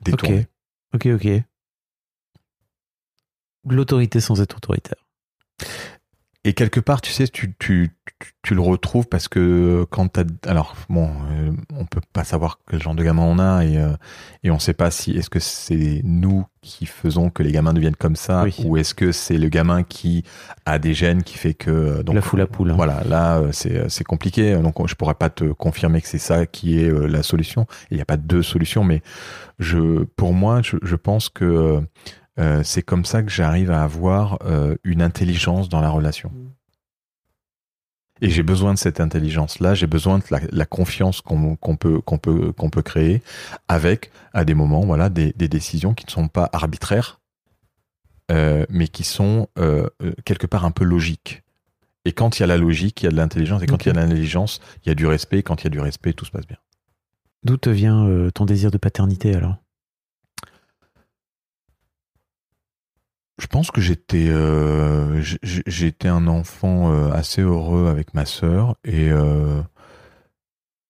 détournés. Ok, ok. L'autorité sans être autoritaire. Et quelque part, tu sais, tu, tu, tu, tu le retrouves parce que quand t'as... Alors, bon, euh, on peut pas savoir quel genre de gamin on a et, euh, et on sait pas si... Est-ce que c'est nous qui faisons que les gamins deviennent comme ça Oui. ou est-ce que c'est le gamin qui a des gènes qui fait que... euh, Donc, La foule à poule. hein. Voilà, là, euh, c'est c'est compliqué. Donc, je pourrais pas te confirmer que c'est ça qui est la solution. Il n'y a pas deux solutions, mais je, pour moi, je, je pense que euh, c'est comme ça que j'arrive à avoir euh, une intelligence dans la relation. Et j'ai besoin de cette intelligence-là. J'ai besoin de la, la confiance qu'on peut qu'on peut qu'on peut créer avec à des moments, voilà, des, des décisions qui ne sont pas arbitraires, euh, mais qui sont euh, euh, quelque part un peu logiques. Et quand il y a la logique, il y a de l'intelligence. Et quand il y a de l'intelligence, il y a du respect. Et quand il y a du respect, tout se passe bien. D'où te vient euh, ton désir de paternité alors? Je pense que j'étais euh, j'étais un enfant euh, assez heureux avec ma sœur et euh,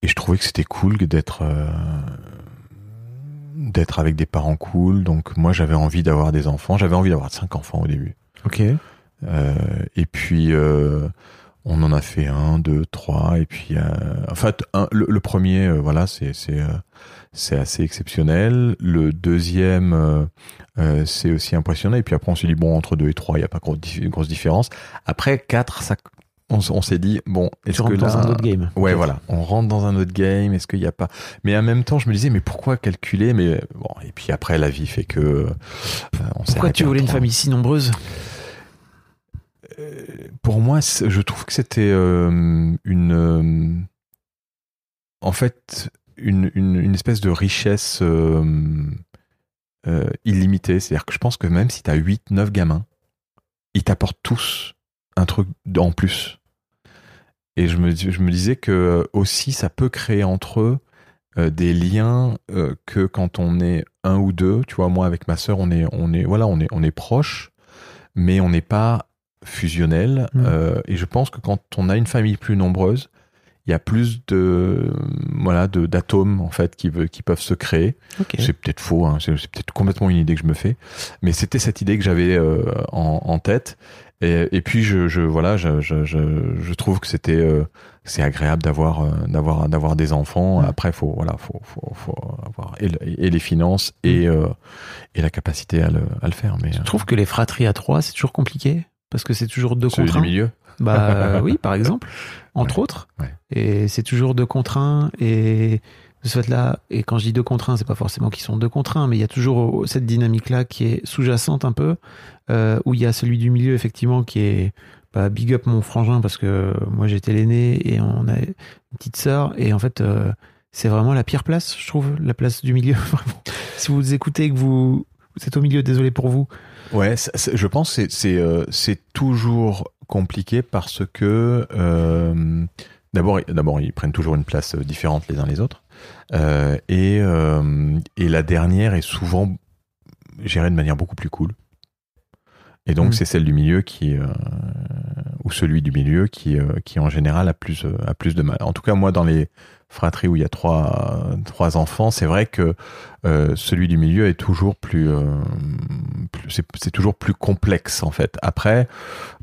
et je trouvais que c'était cool d'être euh, d'être avec des parents cool. Donc moi j'avais envie d'avoir des enfants. J'avais envie d'avoir cinq enfants au début. Ok. Euh, et puis euh, on en a fait un, deux, trois, et puis euh, en fait un- le, le premier, euh, voilà, c'est c'est euh, c'est assez exceptionnel. Le deuxième, euh, euh, c'est aussi impressionnant. Et puis après on s'est dit bon entre deux et trois, il y a pas gros- grosse différence. Après quatre, ça on, s'est dit bon, est-ce que rentres dans là, un autre game. Ouais, voilà, on rentre dans un autre game. Est-ce qu'il n'y a pas? Mais en même temps, je me disais, mais pourquoi calculer? Mais bon, et puis après, la vie fait que euh, on Pourquoi tu voulais une famille si nombreuse? Pour moi, je trouve que c'était euh, une, euh, en fait, une, une, une espèce de richesse euh, illimitée. C'est-à-dire que je pense que même si tu as 8, 9 gamins, ils t'apportent tous un truc en plus. Et je me, je me disais que euh, aussi, ça peut créer entre eux euh, des liens euh, que quand on est un ou deux, tu vois, moi avec ma sœur, on est, on est, voilà, on est, on est proches, mais on n'est pas fusionnel. Mm. Euh, et je pense que quand on a une famille plus nombreuse, il y a plus de, voilà, de d'atomes en fait qui, veut- qui peuvent se créer. C'est peut-être faux, hein, c'est peut-être complètement une idée que je me fais, mais c'était cette idée que j'avais euh, en, en tête. Et, et puis je, je voilà, je, je, je, je trouve que c'était euh, c'est agréable d'avoir euh, d'avoir d'avoir des enfants. Mm. Après, faut voilà, faut faut, faut avoir et, le- et les finances et euh, et la capacité à le, à le faire. Mais Je trouve que les fratries à trois, c'est toujours compliqué? Parce que c'est toujours deux contre un? milieu. Bah oui, par exemple, entre autres. ouais. Et c'est toujours deux contre un. Et de ce fait-là, et quand je dis deux contre un, c'est pas forcément qu'ils sont deux contre un, mais il y a toujours cette dynamique-là qui est sous-jacente un peu, euh, où il y a celui du milieu, effectivement, qui est bah, big up mon frangin, parce que moi j'étais l'aîné et on a une petite sœur. Et en fait, euh, c'est vraiment la pire place, je trouve, la place du milieu. Si vous écoutez et que vous, vous êtes au milieu, désolé pour vous. Ouais, je pense que c'est euh, c'est toujours compliqué parce que euh, d'abord d'abord ils prennent toujours une place euh, différente les uns les autres Euh, et et la dernière est souvent gérée de manière beaucoup plus cool. Et donc Mm. c'est celle du milieu qui ou celui du milieu qui qui en général a plus a plus de mal. En tout cas moi dans les fratries où il y a trois trois enfants, c'est vrai que euh, celui du milieu est toujours plus, euh, plus- c'est, toujours plus complexe en fait. Après,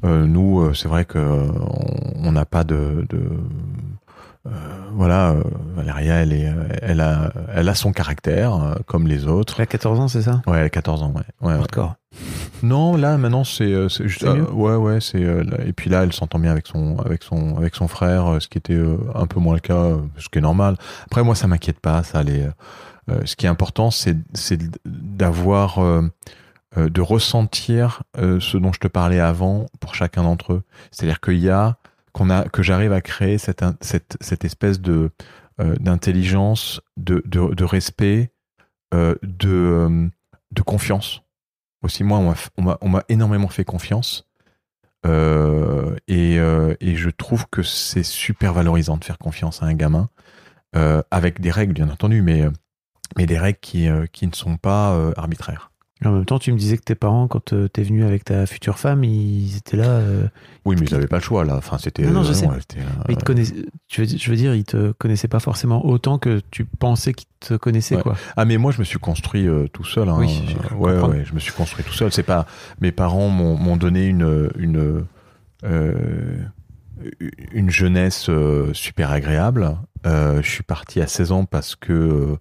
euh, nous, c'est vrai que on n'a pas de, de voilà, Valéria, elle est, elle a, elle a son caractère comme les autres. Tu as 14 ans, c'est ça? Ouais, elle a 14 ans, ouais. ouais, ouais. Non, là maintenant c'est euh, juste euh, ouais ouais c'est euh, et puis là elle s'entend bien avec son avec son avec son frère euh, ce qui était euh, un peu moins le cas ce qui est normal. Après moi ça m'inquiète pas ça les ce qui est important c'est c'est d'avoir de ressentir euh, ce dont je te parlais avant pour chacun d'entre eux. C'est-à-dire qu'il y a qu'on a que j'arrive à créer cette cette cette espèce de euh, d'intelligence de, de de respect euh, de de confiance aussi moi on m'a énormément fait confiance Euh, et, euh, et je trouve que c'est super valorisant de faire confiance à un gamin euh, avec des règles bien entendu mais des règles qui ne sont pas arbitraires En même temps, tu me disais que tes parents, quand euh, t'es venu avec ta future femme, ils étaient là. euh, oui mais ils n'avaient pas le choix là enfin c'était Non, non, je euh, sais. ouais, c'était, mais ils te connaissaient. Je veux dire, ils te connaissaient pas forcément autant que tu pensais qu'ils te connaissaient, Ouais. quoi. Ah mais moi je me suis construit euh, tout seul. Hein. Oui, ouais, ouais, je me suis construit tout seul. C'est pas mes parents m'ont m'ont donné une une euh, une jeunesse super agréable. Euh, je suis parti à 16 ans parce que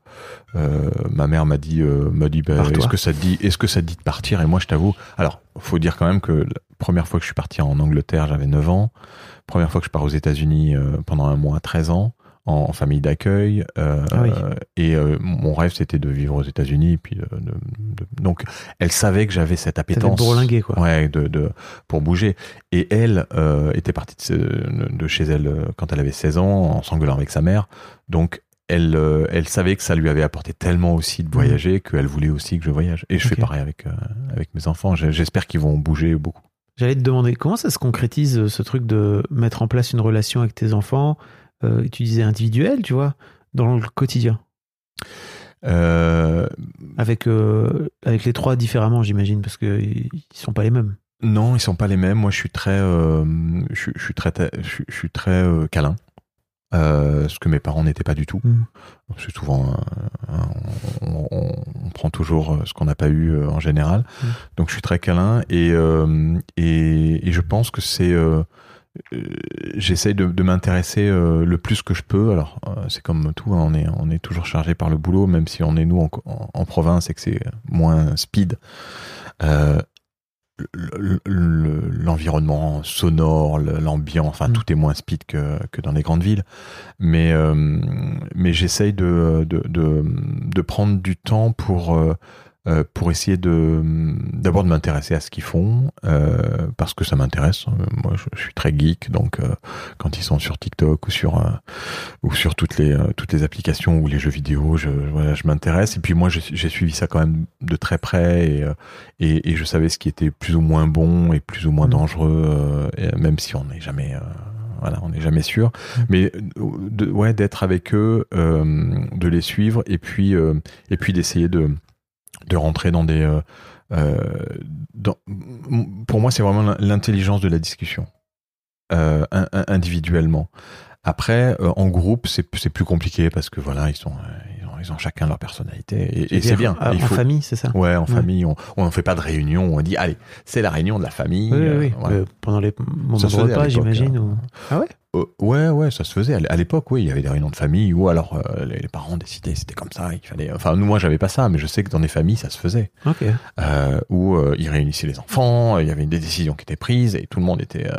euh, ma mère m'a dit euh, m'a dit bah, est-ce que ça te dit est-ce que ça te dit de partir? Et moi je t'avoue alors faut dire quand même que la première fois que je suis parti en Angleterre j'avais 9 ans. Première fois que je pars aux États-Unis euh, pendant un mois à 13 ans en, en famille d'accueil euh, Ah oui. et euh, mon rêve c'était de vivre aux États-Unis puis de, de- de- donc elle savait que j'avais cette appétence. bourlingué, quoi. ouais de, de pour bouger. Et elle euh, était partie de, chez elle euh, quand elle avait 16 ans en s'engueulant avec sa mère. Donc elle euh, elle savait que ça lui avait apporté tellement aussi de voyager qu'elle voulait aussi que je voyage. Et je fais pareil avec euh, avec mes enfants. J'espère qu'ils vont bouger beaucoup. J'allais te demander comment ça se concrétise euh, ce truc de mettre en place une relation avec tes enfants. Euh, et tu disais individuel, tu vois, dans le quotidien. euh, Avec, euh, avec les trois différemment, j'imagine, parce qu'ils ils sont pas les mêmes. Non, ils sont pas les mêmes. Moi, je suis très, je, suis- je suis très, je, suis- je suis très câlin. Euh, ce que mes parents n'étaient pas du tout. Mm. C'est souvent, euh, on, on- on prend toujours ce qu'on n'a pas eu euh, en général. Mm. Donc, je suis très câlin et et, et je pense que c'est, j'essaye de, de m'intéresser euh, le plus que je peux. Alors, euh, c'est comme tout, hein, on est on est toujours chargé par le boulot, même si on est nous en, en- en province et que c'est moins speed. Euh, le- le- l'environnement sonore, l'ambiance, enfin Mm. tout est moins speed que, que dans les grandes villes. Mais, euh, mais j'essaye de, de, de, de prendre du temps pour, euh, pour essayer de d'abord de m'intéresser à ce qu'ils font euh, parce que ça m'intéresse. Euh, Moi, je, je suis très geek, donc euh, quand ils sont sur TikTok ou sur ou sur toutes les toutes les applications ou les jeux vidéo, je voilà, je m'intéresse. Et puis moi, j'ai suivi ça quand même de très près et, et et je savais ce qui était plus ou moins bon et plus ou moins Mhm. dangereux, même si on n'est jamais voilà, on n'est jamais sûr. Mais euh, de, ouais, d'être avec eux, euh, de les suivre et puis euh, et puis d'essayer de de rentrer dans des euh, euh, dans, pour moi c'est vraiment l'intelligence de la discussion euh, in- in- individuellement après euh, en groupe c'est c'est plus compliqué parce que voilà ils sont euh, ils ont, ils ont chacun leur personnalité et, et c'est bien ah, il En famille, c'est ça? Ouais en Ouais. famille on on fait pas de réunion on dit allez c'est la réunion de la famille Oui, oui, euh, oui. voilà. Pendant les moments Ça de repas, j'imagine. hein. ou- Ah ouais? Ouais, ouais, ça se faisait. À l'époque, oui, il y avait des réunions de famille ou alors euh, les, les parents décidaient, c'était comme ça, il fallait. Enfin, nous, moi, j'avais pas ça, mais je sais que dans des familles, ça se faisait. Ok. Euh, où euh, ils réunissaient les enfants, il y avait des décisions qui étaient prises et tout le monde était.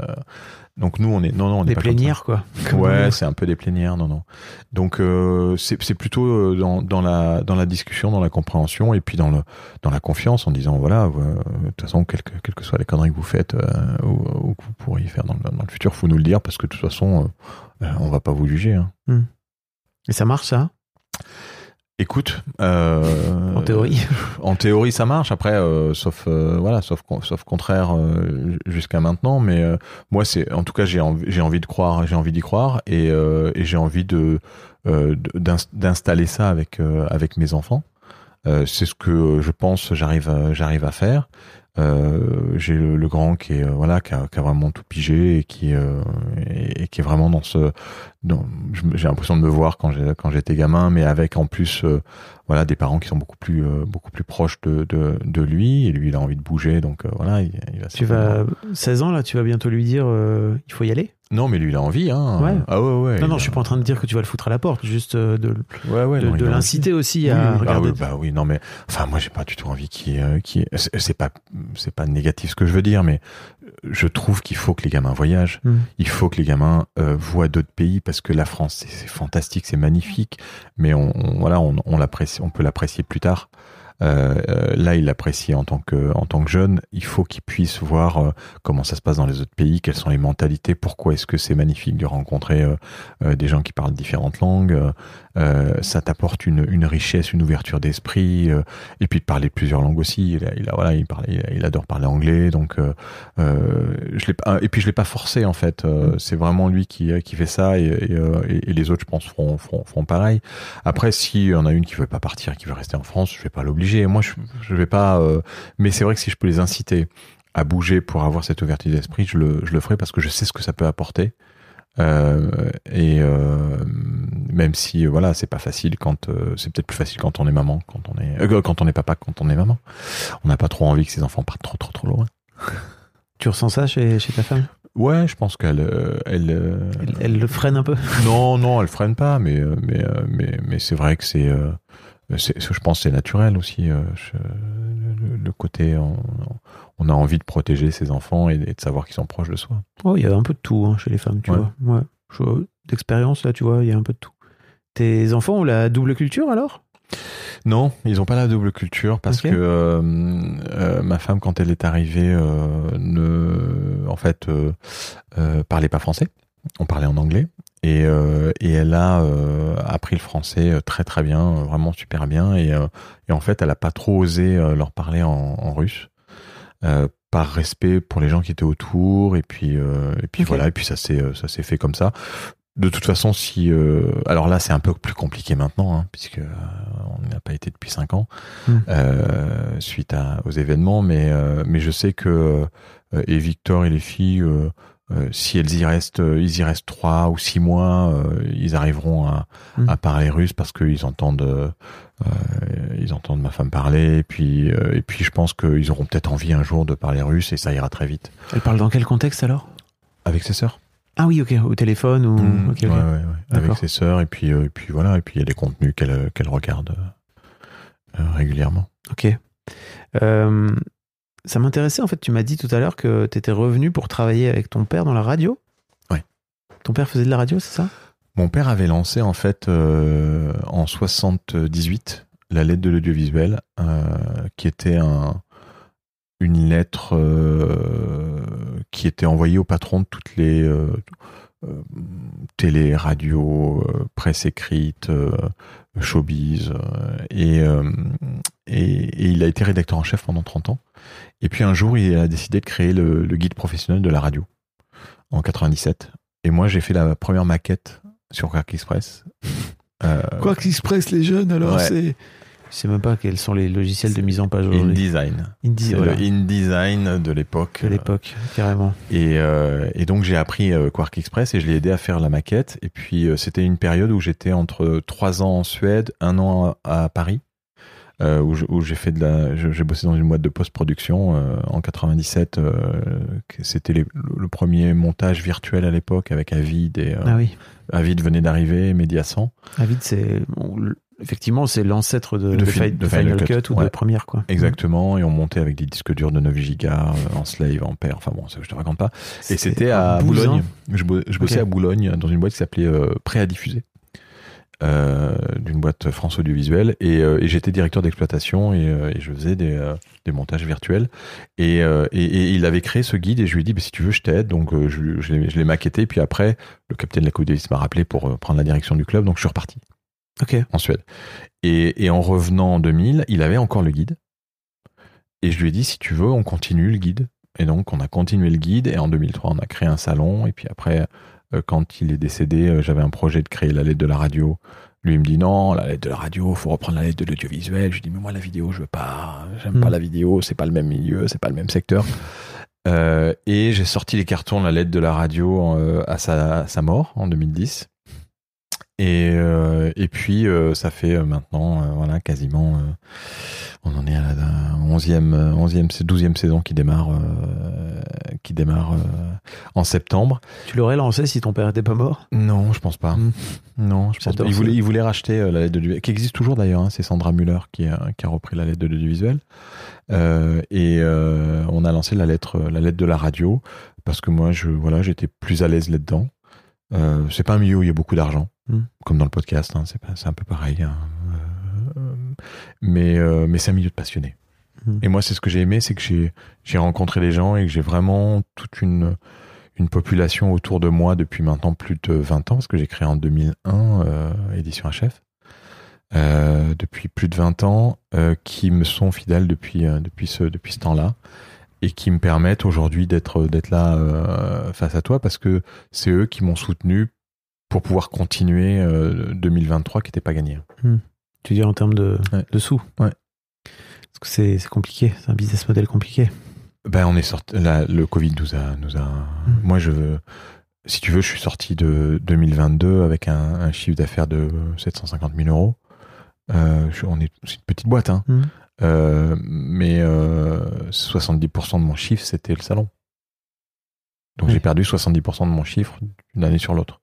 Donc nous, on est. Non, non, on est Des pas comme ça. plénières, quoi. Ouais, c'est un peu des plénières, non, non. Donc euh, c'est plutôt euh, dans, dans la dans la discussion, dans la compréhension et puis dans le dans la confiance en disant voilà, euh, de toute façon, quelles que, quelles que soient les conneries que vous faites euh, ou, ou que vous pourriez faire dans, le- dans le futur, faut nous le dire parce que de toute façon, on va pas vous juger. Hein. Et ça marche, ça? Écoute, euh, En théorie. en théorie, ça marche. Après, euh, sauf euh, voilà, sauf sauf contraire euh, jusqu'à maintenant. Mais euh, moi, c'est en tout cas, j'ai envie, j'ai envie de croire, j'ai envie d'y croire, et, euh, et j'ai envie de euh, de- d'ins- d'installer ça avec euh, avec mes enfants. Euh, c'est ce que je pense, j'arrive à- faire. Euh, j'ai le, grand qui euh, voilà qui a, vraiment tout pigé et qui euh, est vraiment dans ce j'ai l'impression de me voir quand j'étais gamin mais avec en plus euh, voilà des parents qui sont beaucoup plus euh, beaucoup plus proches de, de de lui et lui il a envie de bouger donc euh, voilà il, il va Tu vas 16 ans là, tu vas bientôt lui dire euh, il faut y aller? non mais lui il a envie hein Ouais. ah ouais ouais non non, il je suis a- pas en train de dire que tu vas le foutre à la porte, juste euh, de, ouais ouais de, a l'inciter aussi Oui, à oui. Ah regarder. oui, bah oui, non mais enfin moi j'ai pas du tout envie qui qui c'est pas c'est pas négatif ce que je veux dire mais je trouve qu'il faut que les gamins voyagent. Hmm. Il faut que les gamins euh, voient d'autres pays parce que la France c'est fantastique, c'est magnifique, mais on, on- voilà on, on peut l'apprécier plus tard. Euh, euh, là, il l'apprécie en tant que en tant que jeune. Il faut qu'il puisse voir euh, comment ça se passe dans les autres pays, quelles sont les mentalités, pourquoi est-ce que c'est magnifique de rencontrer des gens qui parlent différentes langues. Ça t'apporte une, une richesse, une ouverture d'esprit, et puis de parler plusieurs langues aussi. Il, a, il a- voilà, il, parle, il, il adore parler anglais, donc je l'ai pas. Et puis je l'ai pas forcé en fait. Euh, C'est vraiment lui qui qui fait ça, et, et, et- et les autres, je pense, feront, feront, feront pareil. Après, si y en a une qui veut pas partir, qui veut rester en France, je vais pas l'obliger. Moi, je, je vais pas. euh, mais c'est vrai que si je peux les inciter à bouger pour avoir cette ouverture d'esprit, je le, je le ferai parce que je sais ce que ça peut apporter. Euh, et euh, même si voilà, c'est pas facile quand c'est peut-être plus facile quand on est maman, quand on est quand on est papa, quand on est maman. On n'a pas trop envie que ses enfants partent trop trop trop loin. Tu ressens ça chez, chez ta femme? Ouais, je pense qu'elle euh, elle, euh, elle, elle le freine un peu non non, elle freine pas, mais mais mais mais c'est vrai que c'est euh, c'est je pense que c'est naturel aussi euh, je- le, le côté on, on a envie de protéger ses enfants et, et de savoir qu'ils sont proches de soi. Oh, il y a un peu de tout hein, chez les femmes, tu Ouais. vois. Ouais. D'expérience, là, tu vois, il y a un peu de tout. Tes enfants ont la double culture alors? Non, ils ont pas la double culture parce que euh, euh, ma femme, quand elle est arrivée, ne, en fait, parlait pas français. On parlait en anglais et, euh, et elle a euh, appris le français euh, très très bien, euh, vraiment super bien. Et, euh, et en fait, elle a pas trop osé euh, leur parler en, en russe. euh, par respect pour les gens qui étaient autour et puis euh, et puis voilà et puis ça s'est ça s'est fait comme ça de toute façon, si euh, alors là, c'est un peu plus compliqué maintenant, hein, puisque euh, on n'a pas été depuis cinq ans euh, suite à, aux événements, mais euh, mais je sais que euh, et Victor et les filles, euh, si elles y restent, euh, ils y restent trois ou six mois, euh, ils arriveront à, Hmm. à parler russe parce qu'ils entendent ils entendent ma femme parler, et puis et puis je pense qu'ils auront peut-être envie un jour de parler russe et ça ira très vite Elle parle dans quel contexte alors? Avec ses sœurs. Ah oui, ok, au téléphone ou. Mmh, ouais, ouais, ouais. Avec ses sœurs et puis et puis voilà et puis il y a des contenus qu'elle qu'elle regarde régulièrement. Ok. Euh, Ça m'intéressait, en fait, tu m'as dit tout à l'heure que tu étais revenu pour travailler avec ton père dans la radio. Ouais. Ton père faisait de la radio, c'est ça? Mon père avait lancé en fait euh, en 78 la lettre de l'audiovisuel, euh, qui était un, une lettre euh, qui était envoyée au patron de toutes les euh, télé, radio, presse écrite, showbiz, et, et, et il a été rédacteur en chef pendant 30 ans. Et puis un jour, il a décidé de créer le, le guide professionnel de la radio en 97. Et moi, j'ai fait la première maquette sur Quark Express. Euh, Quoi qu'Express, les jeunes, alors Ouais. c'est. Je sais même pas quels sont les logiciels de mise en page aujourd'hui. InDesign. Indie, C'est voilà, le InDesign de l'époque. de l'époque, carrément. Et, euh, et donc j'ai appris euh, Quark Express et je l'ai aidé à faire la maquette. Et puis c'était une période où j'étais entre trois ans en Suède, un an à Paris, euh, où j'ai fait de la, j'ai bossé dans une boîte de post-production euh, en 97. euh, c'était le, le premier montage virtuel à l'époque avec Avid et Ah oui. Avid venait d'arriver, Media 100. Avid, c'est. bon, Effectivement, c'est l'ancêtre de, De de Fin- Fi- de de Final, Final Cut, Cut, ou de. Premiere, quoi. Exactement, et on montait avec des disques durs de 9 gigas en slave, en paire, enfin bon, ça je te raconte pas. Et c'était à. Boulogne. Je, bo- je bossais à Boulogne dans une boîte qui s'appelait euh, Prêt à diffuser, euh, d'une boîte France Audiovisuel. Et, euh, et j'étais directeur d'exploitation et, euh, et je faisais des, des montages virtuels. Et, il avait créé ce guide et je lui ai dit, bah, si tu veux, je t'aide. Donc je, je l'ai maquetté. Puis après, le capitaine de la Coupe Davis m'a rappelé pour prendre la direction du club. Donc je suis reparti Ok. en Suède. Et, en revenant en 2000, il avait encore le guide. Et je lui ai dit, si tu veux, on continue le guide. Et donc, on a continué le guide. Et en 2003, on a créé un salon. Et puis après, quand il est décédé, euh, j'avais un projet de créer la lettre de la radio. Lui, il me dit non, la lettre de la radio, faut reprendre la lettre de l'audiovisuel. Je lui dis, mais moi, la vidéo, je veux pas. J'aime pas la vidéo. C'est pas le même milieu, c'est pas le même secteur. Euh, et j'ai sorti les cartons de la lettre de la radio euh, à, sa, à sa mort en 2010. Et, euh, et puis, euh, ça fait euh, maintenant, euh, voilà, quasiment, euh, on en est à la 11e, euh, 11e, 12e saison qui démarre, euh, qui démarre euh, en septembre. Tu l'aurais lancé si ton père était pas mort? Non, je pense pas. Mm. Non, je pense pas. Il voulait, il voulait racheter la lettre de l'audiovisuel, qui existe toujours d'ailleurs. hein, c'est Sandra Muller qui a, qui a repris la lettre de l'audiovisuel. Euh, et euh, on a lancé la lettre, la lettre de la radio parce que moi, je, voilà, j'étais plus à l'aise là-dedans. Euh, c'est pas un milieu où il y a beaucoup d'argent, Mm. comme dans le podcast. hein, c'est, un peu pareil. hein. Euh, mais, euh, mais c'est un milieu de passionnés. Mm. Et moi, c'est ce que j'ai aimé, c'est que j'ai, j'ai rencontré les gens et que j'ai vraiment toute une, une population autour de moi depuis maintenant plus de 20 ans, parce que j'ai créé en 2001 euh, Édition HF. Depuis plus de 20 ans, qui me sont fidèles depuis, depuis, ce, depuis ce temps-là et qui me permettent aujourd'hui d'être, d'être là euh, face à toi parce que c'est eux qui m'ont soutenu pour pouvoir continuer euh, 2023 qui n'était pas gagné. Tu dis en termes de, Ouais. de sous Ouais. Parce que c'est c'est compliqué, c'est un business model compliqué. Ben, on est sorti. là, le Covid nous a, nous a. Moi, je veux. Si tu veux, je suis sorti de 2022 avec un, un chiffre d'affaires de 750 000 euros. Euh, je- on est, c'est une petite boîte, hein. Mhm. Euh, mais euh, 70% de mon chiffre, c'était le salon. Donc Oui. j'ai perdu 70% de mon chiffre d'une année sur l'autre.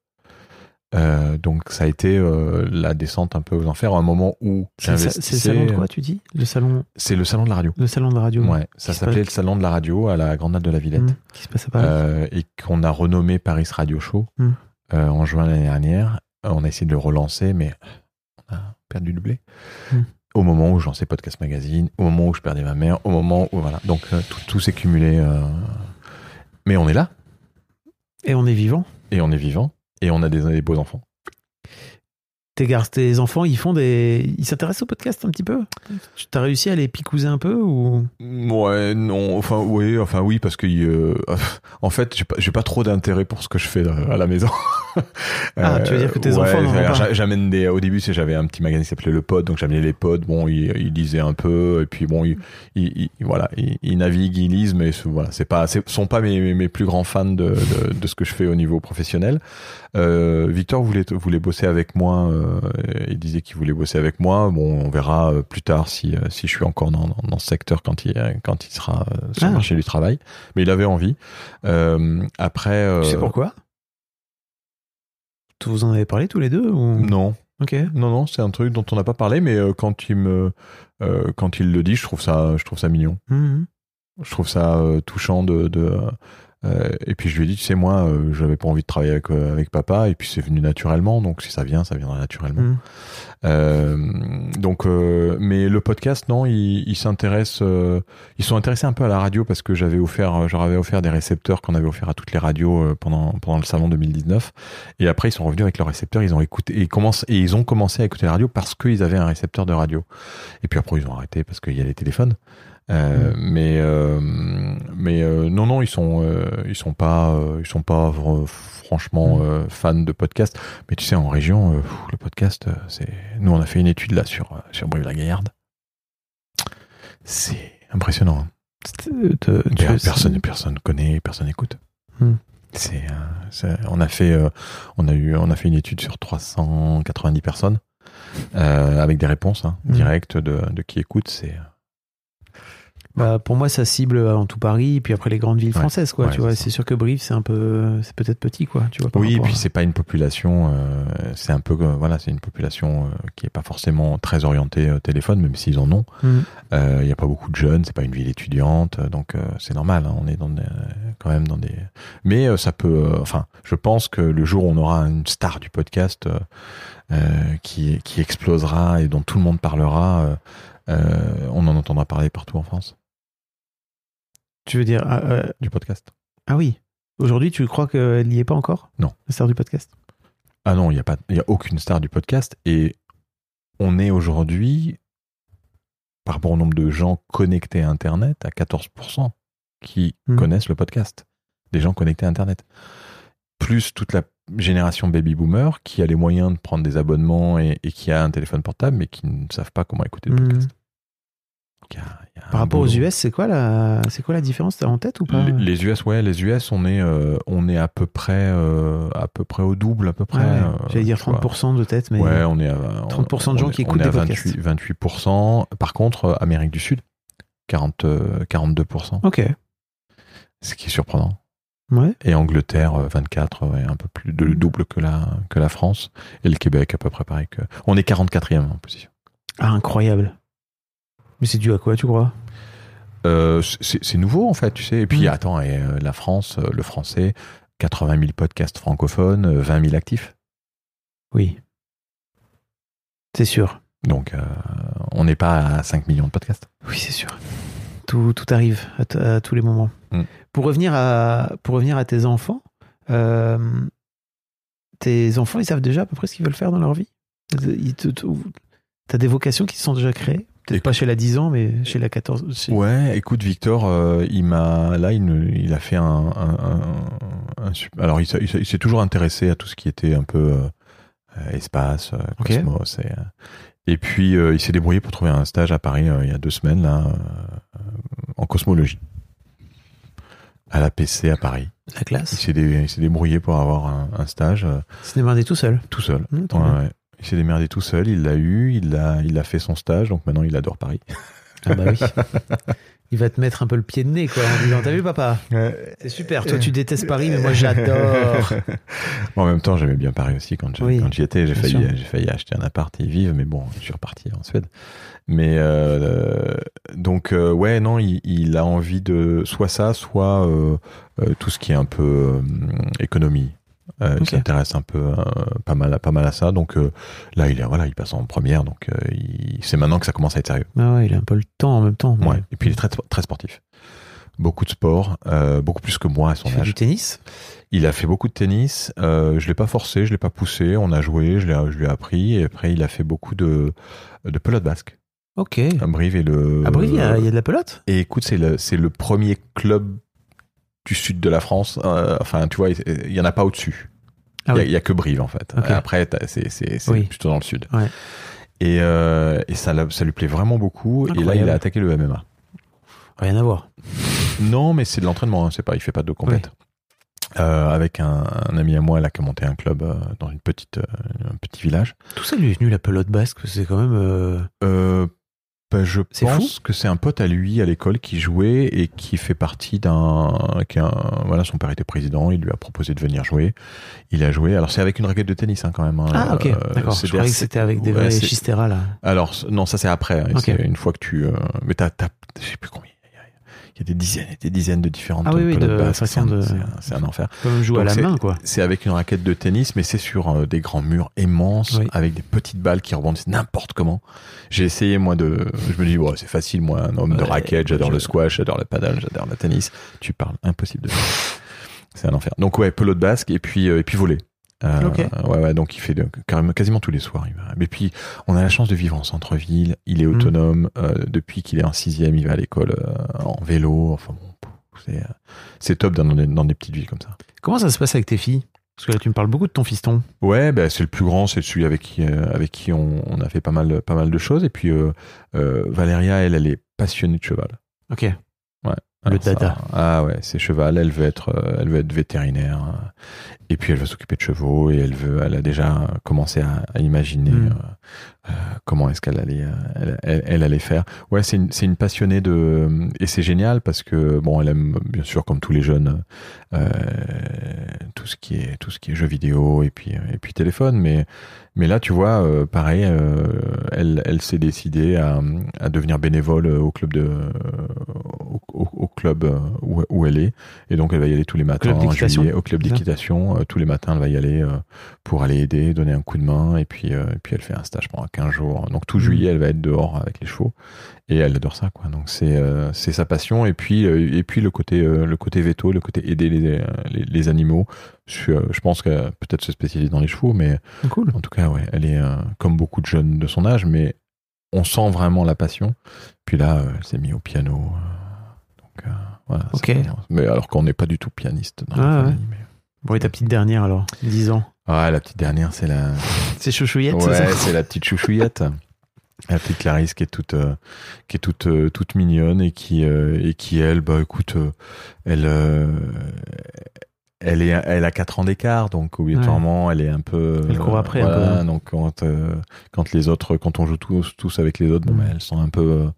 Euh, donc ça a été euh, la descente un peu aux enfers à un moment où C'est le le salon de quoi, tu dis? Le salon, C'est le salon de la radio. le salon de radio Ouais, ça s'appelait passe- le salon de la radio à la Grande Halle de la Villette. Hmm, qui se passe à Paris. Et qu'on a renommé Paris Radio Show Mm. euh, en juin l'année dernière. On a essayé de le relancer, mais on a perdu du blé. Mm. Au moment où je lançais Podcast Magazine, au moment où je perdais ma mère, au moment où voilà. Donc euh, tout, tout s'est cumulé. euh, Mais on est là Et on est vivant. et on est vivant et on a des, des beaux enfants. Tes tes enfants, ils font des. Ils s'intéressent au podcast un petit peu? Tu as réussi à les picouser un peu ou? Ouais, non, enfin oui, enfin oui, parce que euh, en fait, j'ai pas, pas trop d'intérêt pour ce que je fais euh, à la maison. Ah, tu veux dire que tes enfants n'en pas? j'a- J'amène des. Au début, j'avais un petit magazine qui s'appelait Le Pod, donc j'amenais les pods. Bon, ils, ils lisaient un peu, et puis bon, ils, ils- ils- voilà, ils, naviguent, ils lisent, mais ce- voilà, c'est pas, sont pas mes, mes plus grands fans de, de, de ce que je fais au niveau professionnel. Euh, Victor voulait voulait bosser avec moi. euh, il disait qu'il voulait bosser avec moi. Bon, on verra euh, plus tard si euh, si je suis encore dans, dans, dans ce secteur quand il quand il sera euh, sur Ah. le marché du travail. Mais il avait envie. Euh, après, euh, Tu sais pourquoi? Vous en avez parlé tous les deux ou... Non, Ok. non, non, c'est un truc dont on n'a pas parlé, mais euh, quand il me euh, quand il le dit, je trouve ça je trouve ça mignon. Mhm. Je trouve ça euh, touchant de. de euh, et puis je lui ai dit, tu sais, moi, euh, j'avais pas envie de travailler avec, euh, avec papa, et puis c'est venu naturellement, donc si ça vient, ça viendra naturellement. Mm. Euh, donc, mais le podcast, non, ils s'intéressent, ils sont intéressés un peu à la radio parce que j'avais offert, euh, je leur avais offert des récepteurs qu'on avait offert à toutes les radios pendant pendant le salon 2019. Et après, ils sont revenus avec leurs récepteurs, ils ont écouté, et ils commencent, et ils ont commencé à écouter la radio parce qu'ils avaient un récepteur de radio. Et puis après, ils ont arrêté parce qu'il y a les téléphones. Euh, Mais euh, mais euh, non non ils sont ils sont pas ils sont pas franchement Mm. fans de podcast mais tu sais en région le podcast c'est nous on a fait une étude là sur sur Brive-la-Gaillarde c'est impressionnant hein. Te- tu personne personne connaît personne écoute Mm. c'est on a fait on a eu on a fait une étude sur 390 personnes avec des réponses hein, Mm. directes de, de qui écoute c'est Bah, pour moi, ça cible avant tout Paris, puis après les grandes villes françaises, quoi. Ouais, tu vois, c'est sûr que Brive, c'est un peu, c'est peut-être petit, quoi. Tu vois. Oui, et puis à- c'est pas une population, euh, c'est un peu, euh, voilà, c'est une population euh, qui est pas forcément très orientée au téléphone, même s'ils en ont. Mm. Euh, Il y a pas beaucoup de jeunes, c'est pas une ville étudiante, euh, donc euh, c'est normal. hein, on est dans des- quand même dans des. Mais euh, ça peut, euh, enfin, je pense que le jour où on aura une star du podcast euh, euh, qui qui explosera et dont tout le monde parlera, euh, euh, on en entendra parler partout en France Tu veux dire, ah, euh, du podcast. ah oui. Aujourd'hui, tu crois qu'elle n'y est pas encore? Non. La star du podcast? Ah non, il y a pas, il y a aucune star du podcast et on est aujourd'hui par rapport au nombre de gens connectés à Internet à 14% qui Hmm. connaissent le podcast. Des gens connectés à Internet. Plus toute la génération baby boomer qui a les moyens de prendre des abonnements et, et qui a un téléphone portable mais qui ne savent pas comment écouter le Hmm. podcast. Donc, il y a- il y a un Par rapport aux. US, c'est quoi la, c'est quoi la différence? T'as en tête ou pas? Les, les US, ouais, les US, on est, euh, on est à peu près, euh, à peu près au double, à peu près. Ouais, ouais. euh, J'allais dire tu vois. 30% de tête, mais Ouais, on est à 30% de gens qui on écoutent des podcasts. 28, 28%. Par contre, Amérique du Sud, 40, euh, 42%. ok. Ce qui est surprenant. Ouais. Et Angleterre, euh, 24, ouais, un peu plus de le double que la, que la France. Et le Québec, à peu près pareil que. On est 44e en position. Ah, incroyable. Mais c'est dû à quoi, tu crois? Euh, c'est nouveau, en fait, tu sais. Et puis, Mm. attends, et, euh, la France, euh, le français, 80 000 podcasts francophones, euh, 20 000 actifs. Oui. C'est sûr. Donc, euh, on n'est pas à 5 millions de podcasts. Oui, c'est sûr. Tout, tout arrive à, tous les moments. Mm. Pour, revenir à, pour revenir à tes enfants, euh, tes enfants, ils savent déjà à peu près ce qu'ils veulent faire dans leur vie? T'as des vocations qui se sont déjà créées? Peut-être pas chez la 10 ans, mais chez la 14. chez- Ouais, écoute, Victor, euh, il m'a là, il, a fait un, un, un- un sup- alors il, s'est- il toujours intéressé à tout ce qui était un peu euh, euh, espace, cosmos, et, et puis euh, il s'est débrouillé pour trouver un stage à Paris il y a deux semaines là, en cosmologie, à la PC à Paris. La Il classe. s'est dé- il s'est débrouillé pour avoir un, stage Il s'est démerdé tout seul. tout seul. Mmh, ouais. Il s'est démerdé tout seul, il l'a eu, il a, il a fait son stage, donc maintenant il adore Paris. Ah bah oui. Il va te mettre un peu le pied de nez, quoi, en disant T'as vu, papa C'est super. Toi, tu détestes Paris, mais moi, j'adore. en même temps, j'aimais bien Paris aussi quand je- Oui, quand j'y étais. J'ai failli, sûr. j'ai failli acheter un appart et y vivre, mais bon, je suis reparti en Suède. Mais euh, donc euh, ouais, non, il, il a envie de soit ça, soit euh, euh, tout ce qui est un peu euh, économie. Euh, Il s'intéresse un peu euh, pas mal, à- pas mal à ça. Donc euh, là, il est voilà, il passe en première. Donc il- c'est maintenant que ça commence à être sérieux. Ah ouais, il a un peu le temps en même temps. Ouais. Et puis il est très très sportif. Beaucoup de sport, beaucoup plus que moi à son fais âge. du tennis? Il a fait beaucoup de tennis. Je l'ai pas forcé, je l'ai pas poussé. On a joué, je l'ai, je lui ai appris. Et après, il a fait beaucoup de de pelote basque. Ok. À Brive et le. À Brive, il y, a, il y a de la pelote? Et écoute, c'est le c'est le premier club du sud de la France. Euh, enfin, tu vois, il il y en a pas au-dessus. Ah il, y a, oui. il y a que Brive en fait. Après, c'est Oui. plutôt dans le sud. Ouais. Et euh, et ça lui plaît vraiment beaucoup. Et là, il a attaqué le MMA. Rien à voir. Non, mais c'est de l'entraînement. hein, c'est pas, il fait pas de compète. Euh, avec un, un ami à moi là qui a monté un club euh, dans une petite, euh, un petit village. Tout ça lui est venu la pelote basque, c'est quand même. Bah, je pense que c'est un pote à lui à l'école qui jouait et qui fait partie d'un, voilà, son père était président, il lui a proposé de venir jouer. Il a joué. Alors c'est avec une raquette de tennis hein, quand même. hein. Ah, ok, Euh, d'accord. Je croyais que c'était avec des ouais, vrais Chistera, là. Alors non, ça c'est après. hein, Ok. C'est une fois que tu, euh, mais t'as, t'as, je sais plus combien. Il y a des dizaines et des dizaines de différentes Ah oui, oui, de façon de- c'est un- un enfer. Comme jouer à la main, quoi. C'est avec une raquette de tennis, mais c'est sur euh, des grands murs immenses, Oui. avec des petites balles qui rebondissent n'importe comment. J'ai essayé, moi, de. Je me dis, ouais, c'est facile, moi, un homme de raquette, j'adore je- le squash, j'adore le paddle, j'adore le tennis. Tu parles, impossible de faire. C'est un enfer. Donc, ouais, pelote basque et puis, euh, et puis voler. Euh. Ouais, ouais, donc il fait de- carrément, quasiment tous les soirs. Il va. Et puis, on a la chance de vivre en centre-ville. Il est Mhm. autonome. euh, depuis qu'il est en sixième, il va à l'école euh, en vélo. Enfin bon, c'est, top dans des, dans des petites villes comme ça. Comment ça se passe avec tes filles? Parce que là, tu me parles beaucoup de ton fiston. Ouais, bah, c'est le plus grand, c'est celui avec qui, euh, avec qui on, on a fait pas mal, pas mal de choses. Et puis euh, euh, Valéria, elle, elle est passionnée de cheval. Ok. Le ça- dada. ah ouais, c'est cheval. Elle veut être, euh, elle veut être vétérinaire. euh, Et puis elle veut s'occuper de chevaux et elle veut, elle a déjà commencé à, à imaginer Mm. Euh, euh, comment est-ce qu'elle allait, euh, elle, elle- elle allait faire? Ouais, c'est une, une passionnée de, et c'est génial parce que bon, elle aime bien sûr comme tous les jeunes euh, tout ce qui est, tout ce qui est jeux vidéo et puis et puis téléphone, mais mais là, tu vois, euh, pareil, euh, elle, elle s'est décidée à, à devenir bénévole au club de, au, au- club euh, où, où elle est, et donc elle va y aller tous les matins en juillet au club d'équitation. Euh, tous les matins, elle va y aller euh, pour aller aider, donner un coup de main, et puis euh, et puis elle fait un stage pendant 15 jours. Donc tout juillet, elle va être dehors avec les chevaux, et elle adore ça, quoi. Donc c'est euh, c'est sa passion, et puis euh, et puis le côté euh, le côté veto, le côté aider les les, les animaux. Je, je pense qu'elle peut-être se spécialise dans les chevaux, mais Cool. en tout cas, ouais, elle est comme beaucoup de jeunes de son âge, mais on sent vraiment la passion. Puis là, elle s'est mise au piano. donc, voilà, Ok. Mais alors qu'on n'est pas du tout pianiste dans Ah, la ouais. famille. mais- Bon, et ta petite dernière alors 10 ans. Ah, la petite dernière, c'est la, C'est chouchouillette, c'est ouais, ça c'est la petite chouchouillette. La petite Clarisse qui est toute, euh, qui est toute, euh, toute mignonne et qui, euh, et qui elle, bah écoute, euh, elle, euh, elle est, elle a 4 ans d'écart, donc obligatoirement, elle est un peu. Elle court après un peu. hein. Donc quand, euh, quand les autres, quand on joue tous, tous avec les autres, bon, Mm. bah, elles sont un peu, euh,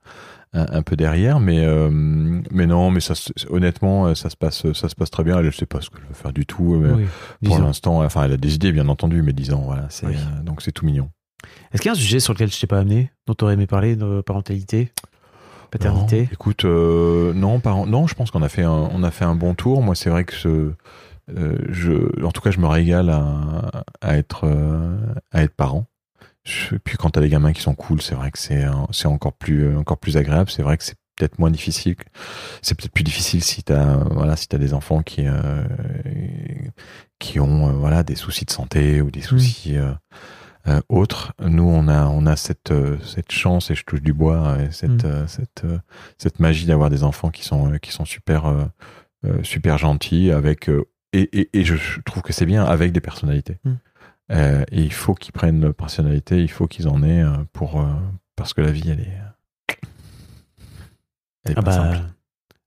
un, un peu derrière, mais, euh, mais non, mais ça, honnêtement, euh, ça se passe, ça se passe très bien. Elle ne sait pas ce qu'elle veut faire du tout. mais Oui, Pour 10 ans. l'instant, enfin, elle a des idées, bien entendu, mais 10 ans, voilà, c'est, Oui. euh, donc c'est tout mignon. Est-ce qu'il y a un sujet sur lequel je t'ai pas amené, dont tu aurais aimé parler, de parentalité, paternité? Non, écoute, euh, non, non, je pense qu'on a fait un, on a fait un bon tour. Moi, c'est vrai que ce, euh, je, en tout cas, je me régale à, à être, euh, à être parent. Je- puis quand t'as des gamins qui sont cool, c'est vrai que c'est, un- c'est encore plus, euh, encore plus agréable. C'est vrai que c'est peut-être moins difficile. C'est peut-être plus difficile si t'as, voilà, si t'as des enfants qui, euh, qui ont, euh, voilà, des soucis de santé ou des soucis. euh, euh, autres. Nous, on a, on a cette, euh, cette chance, et je touche du bois, et cette, Mm. euh, cette, euh, cette magie d'avoir des enfants qui sont, euh, qui sont super, euh, euh, super gentils, avec, euh, et, et, et je trouve que c'est bien avec des personnalités. Mm. Euh, et il faut qu'ils prennent leur personnalité, il faut qu'ils en aient euh, pour, euh, parce que la vie, elle est, elle est Ah pas bah, simple.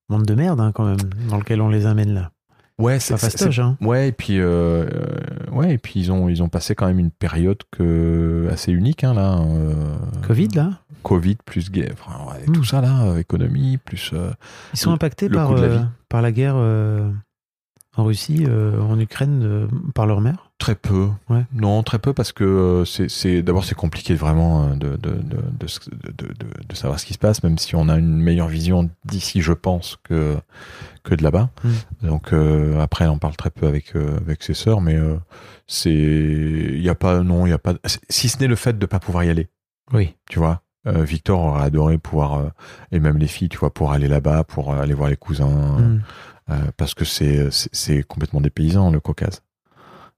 monde de merde hein, quand même, dans lequel on les amène là. Ouais, Pas fastoche, hein. Ouais, et puis euh, ouais, et puis ils ont ils ont passé quand même une période que assez unique hein, là. euh, Covid là? Covid plus guerre, enfin, ouais, Mm. tout ça là, économie plus. euh, Ils sont Le- impactés le par, la par la guerre en Russie, en Ukraine, par leur mère? Très peu. Ouais. Non, très peu parce que euh, c'est, c'est d'abord c'est compliqué vraiment euh, de de, de, de, ce- de, de, de- de savoir ce qui se passe, même si on a une meilleure vision d'ici, je pense, que que de là-bas. Mm. Donc euh, après, on parle très peu avec euh, avec ses sœurs, mais euh, c'est il y a pas non, il y a pas si ce n'est le fait de pas pouvoir y aller. Oui. Tu vois, Victor aurait adoré pouvoir et même les filles, tu vois, pour aller là-bas, pour aller voir les cousins. Mm. Euh, parce que c'est c'est- c'est complètement dépaysant le Caucase.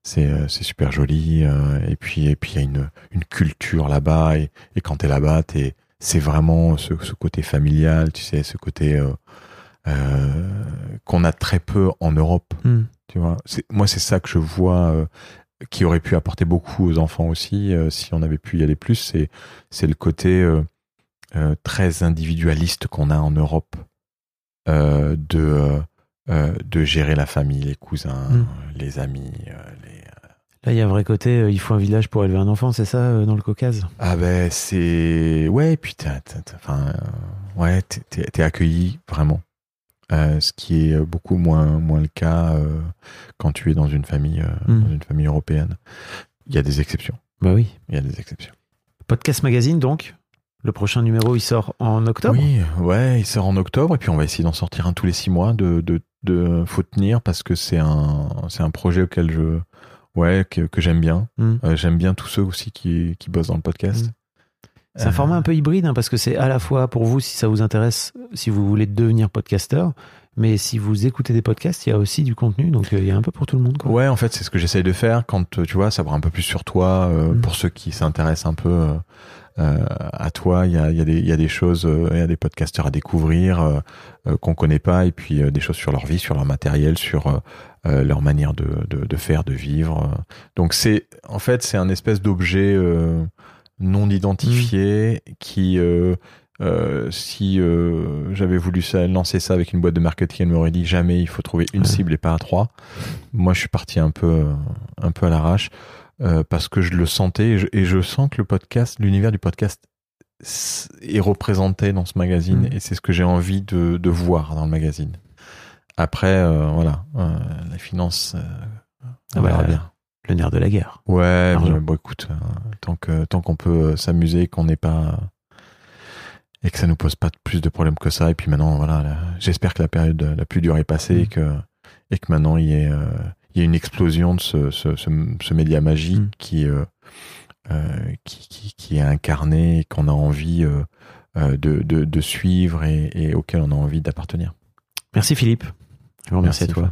C'est euh, c'est super joli euh, et puis et puis il y a une une culture là-bas et, et quand t'es là-bas t'es c'est vraiment ce, ce côté familial tu sais ce côté euh, euh, qu'on a très peu en Europe Mm. tu vois moi c'est ça que je vois euh, qui aurait pu apporter beaucoup aux enfants aussi si on avait pu y aller plus c'est c'est le côté très individualiste qu'on a en Europe de euh, euh, de gérer la famille les cousins Mm. les amis euh, les Là, il y a un vrai côté, euh, il faut un village pour élever un enfant, c'est ça, euh, dans le Caucase? Ah ben c'est ouais puis t'as- enfin euh, ouais t'es, t'es- t'es accueilli vraiment Euh, ce qui est beaucoup moins moins le cas euh, quand tu es dans une famille euh, Mm. dans une famille européenne il y a des exceptions Bah oui. il y a des exceptions Podcast magazine donc Le prochain numéro, il sort en octobre? Oui, ouais, il sort en octobre et puis on va essayer d'en sortir un tous les six mois. De, de, de faut tenir parce que c'est un, c'est un projet auquel je, ouais, que, que j'aime bien. Mm. Euh, j'aime bien tous ceux aussi qui, qui bossent dans le podcast. Mm. C'est un Euh, format un peu hybride hein, parce que c'est à la fois pour vous si ça vous intéresse, si vous voulez devenir podcasteur, mais si vous écoutez des podcasts, il y a aussi du contenu, donc euh, il y a un peu pour tout le monde. Quoi. Ouais, en fait, c'est ce que j'essaye de faire quand tu vois, savoir un peu plus sur toi. euh, Mm. Pour ceux qui s'intéressent un peu à toi, il y a, y, a y a des choses, euh, il y a des podcasteurs à découvrir euh, euh, qu'on connaît pas, et puis euh, des choses sur leur vie, sur leur matériel, sur euh, euh, leur manière de, de, de faire, de vivre. euh. Donc c'est, en fait, c'est un espèce d'objet euh, non identifié qui euh, euh, si euh, j'avais voulu ça, lancer ça avec une boîte de marketing, elle m'aurait dit jamais il faut trouver une cible et pas à trois. Moi, je suis parti un peu, euh, un peu à l'arrache euh, parce que je le sentais et je, et je sens que le podcast, l'univers du podcast est représenté dans ce magazine Mhm. et c'est ce que j'ai envie de, de voir dans le magazine. Après, euh, voilà, euh, la finance, on Ah bah, bien. Le nerf de la guerre. Ouais, mais bon, écoute, tant que tant qu'on peut s'amuser, qu'on n'est pas et que ça nous pose pas plus de problèmes que ça. Et puis maintenant, voilà, là, j'espère que la période la plus dure est passée et Mm. que et que maintenant il y ait il y ait une explosion de ce ce, ce, ce média magique Mm. qui, euh, euh, qui qui qui est incarné et qu'on a envie euh, de, de de suivre et, et auquel on a envie d'appartenir. Merci Philippe. Je vous remercie Merci, à toi.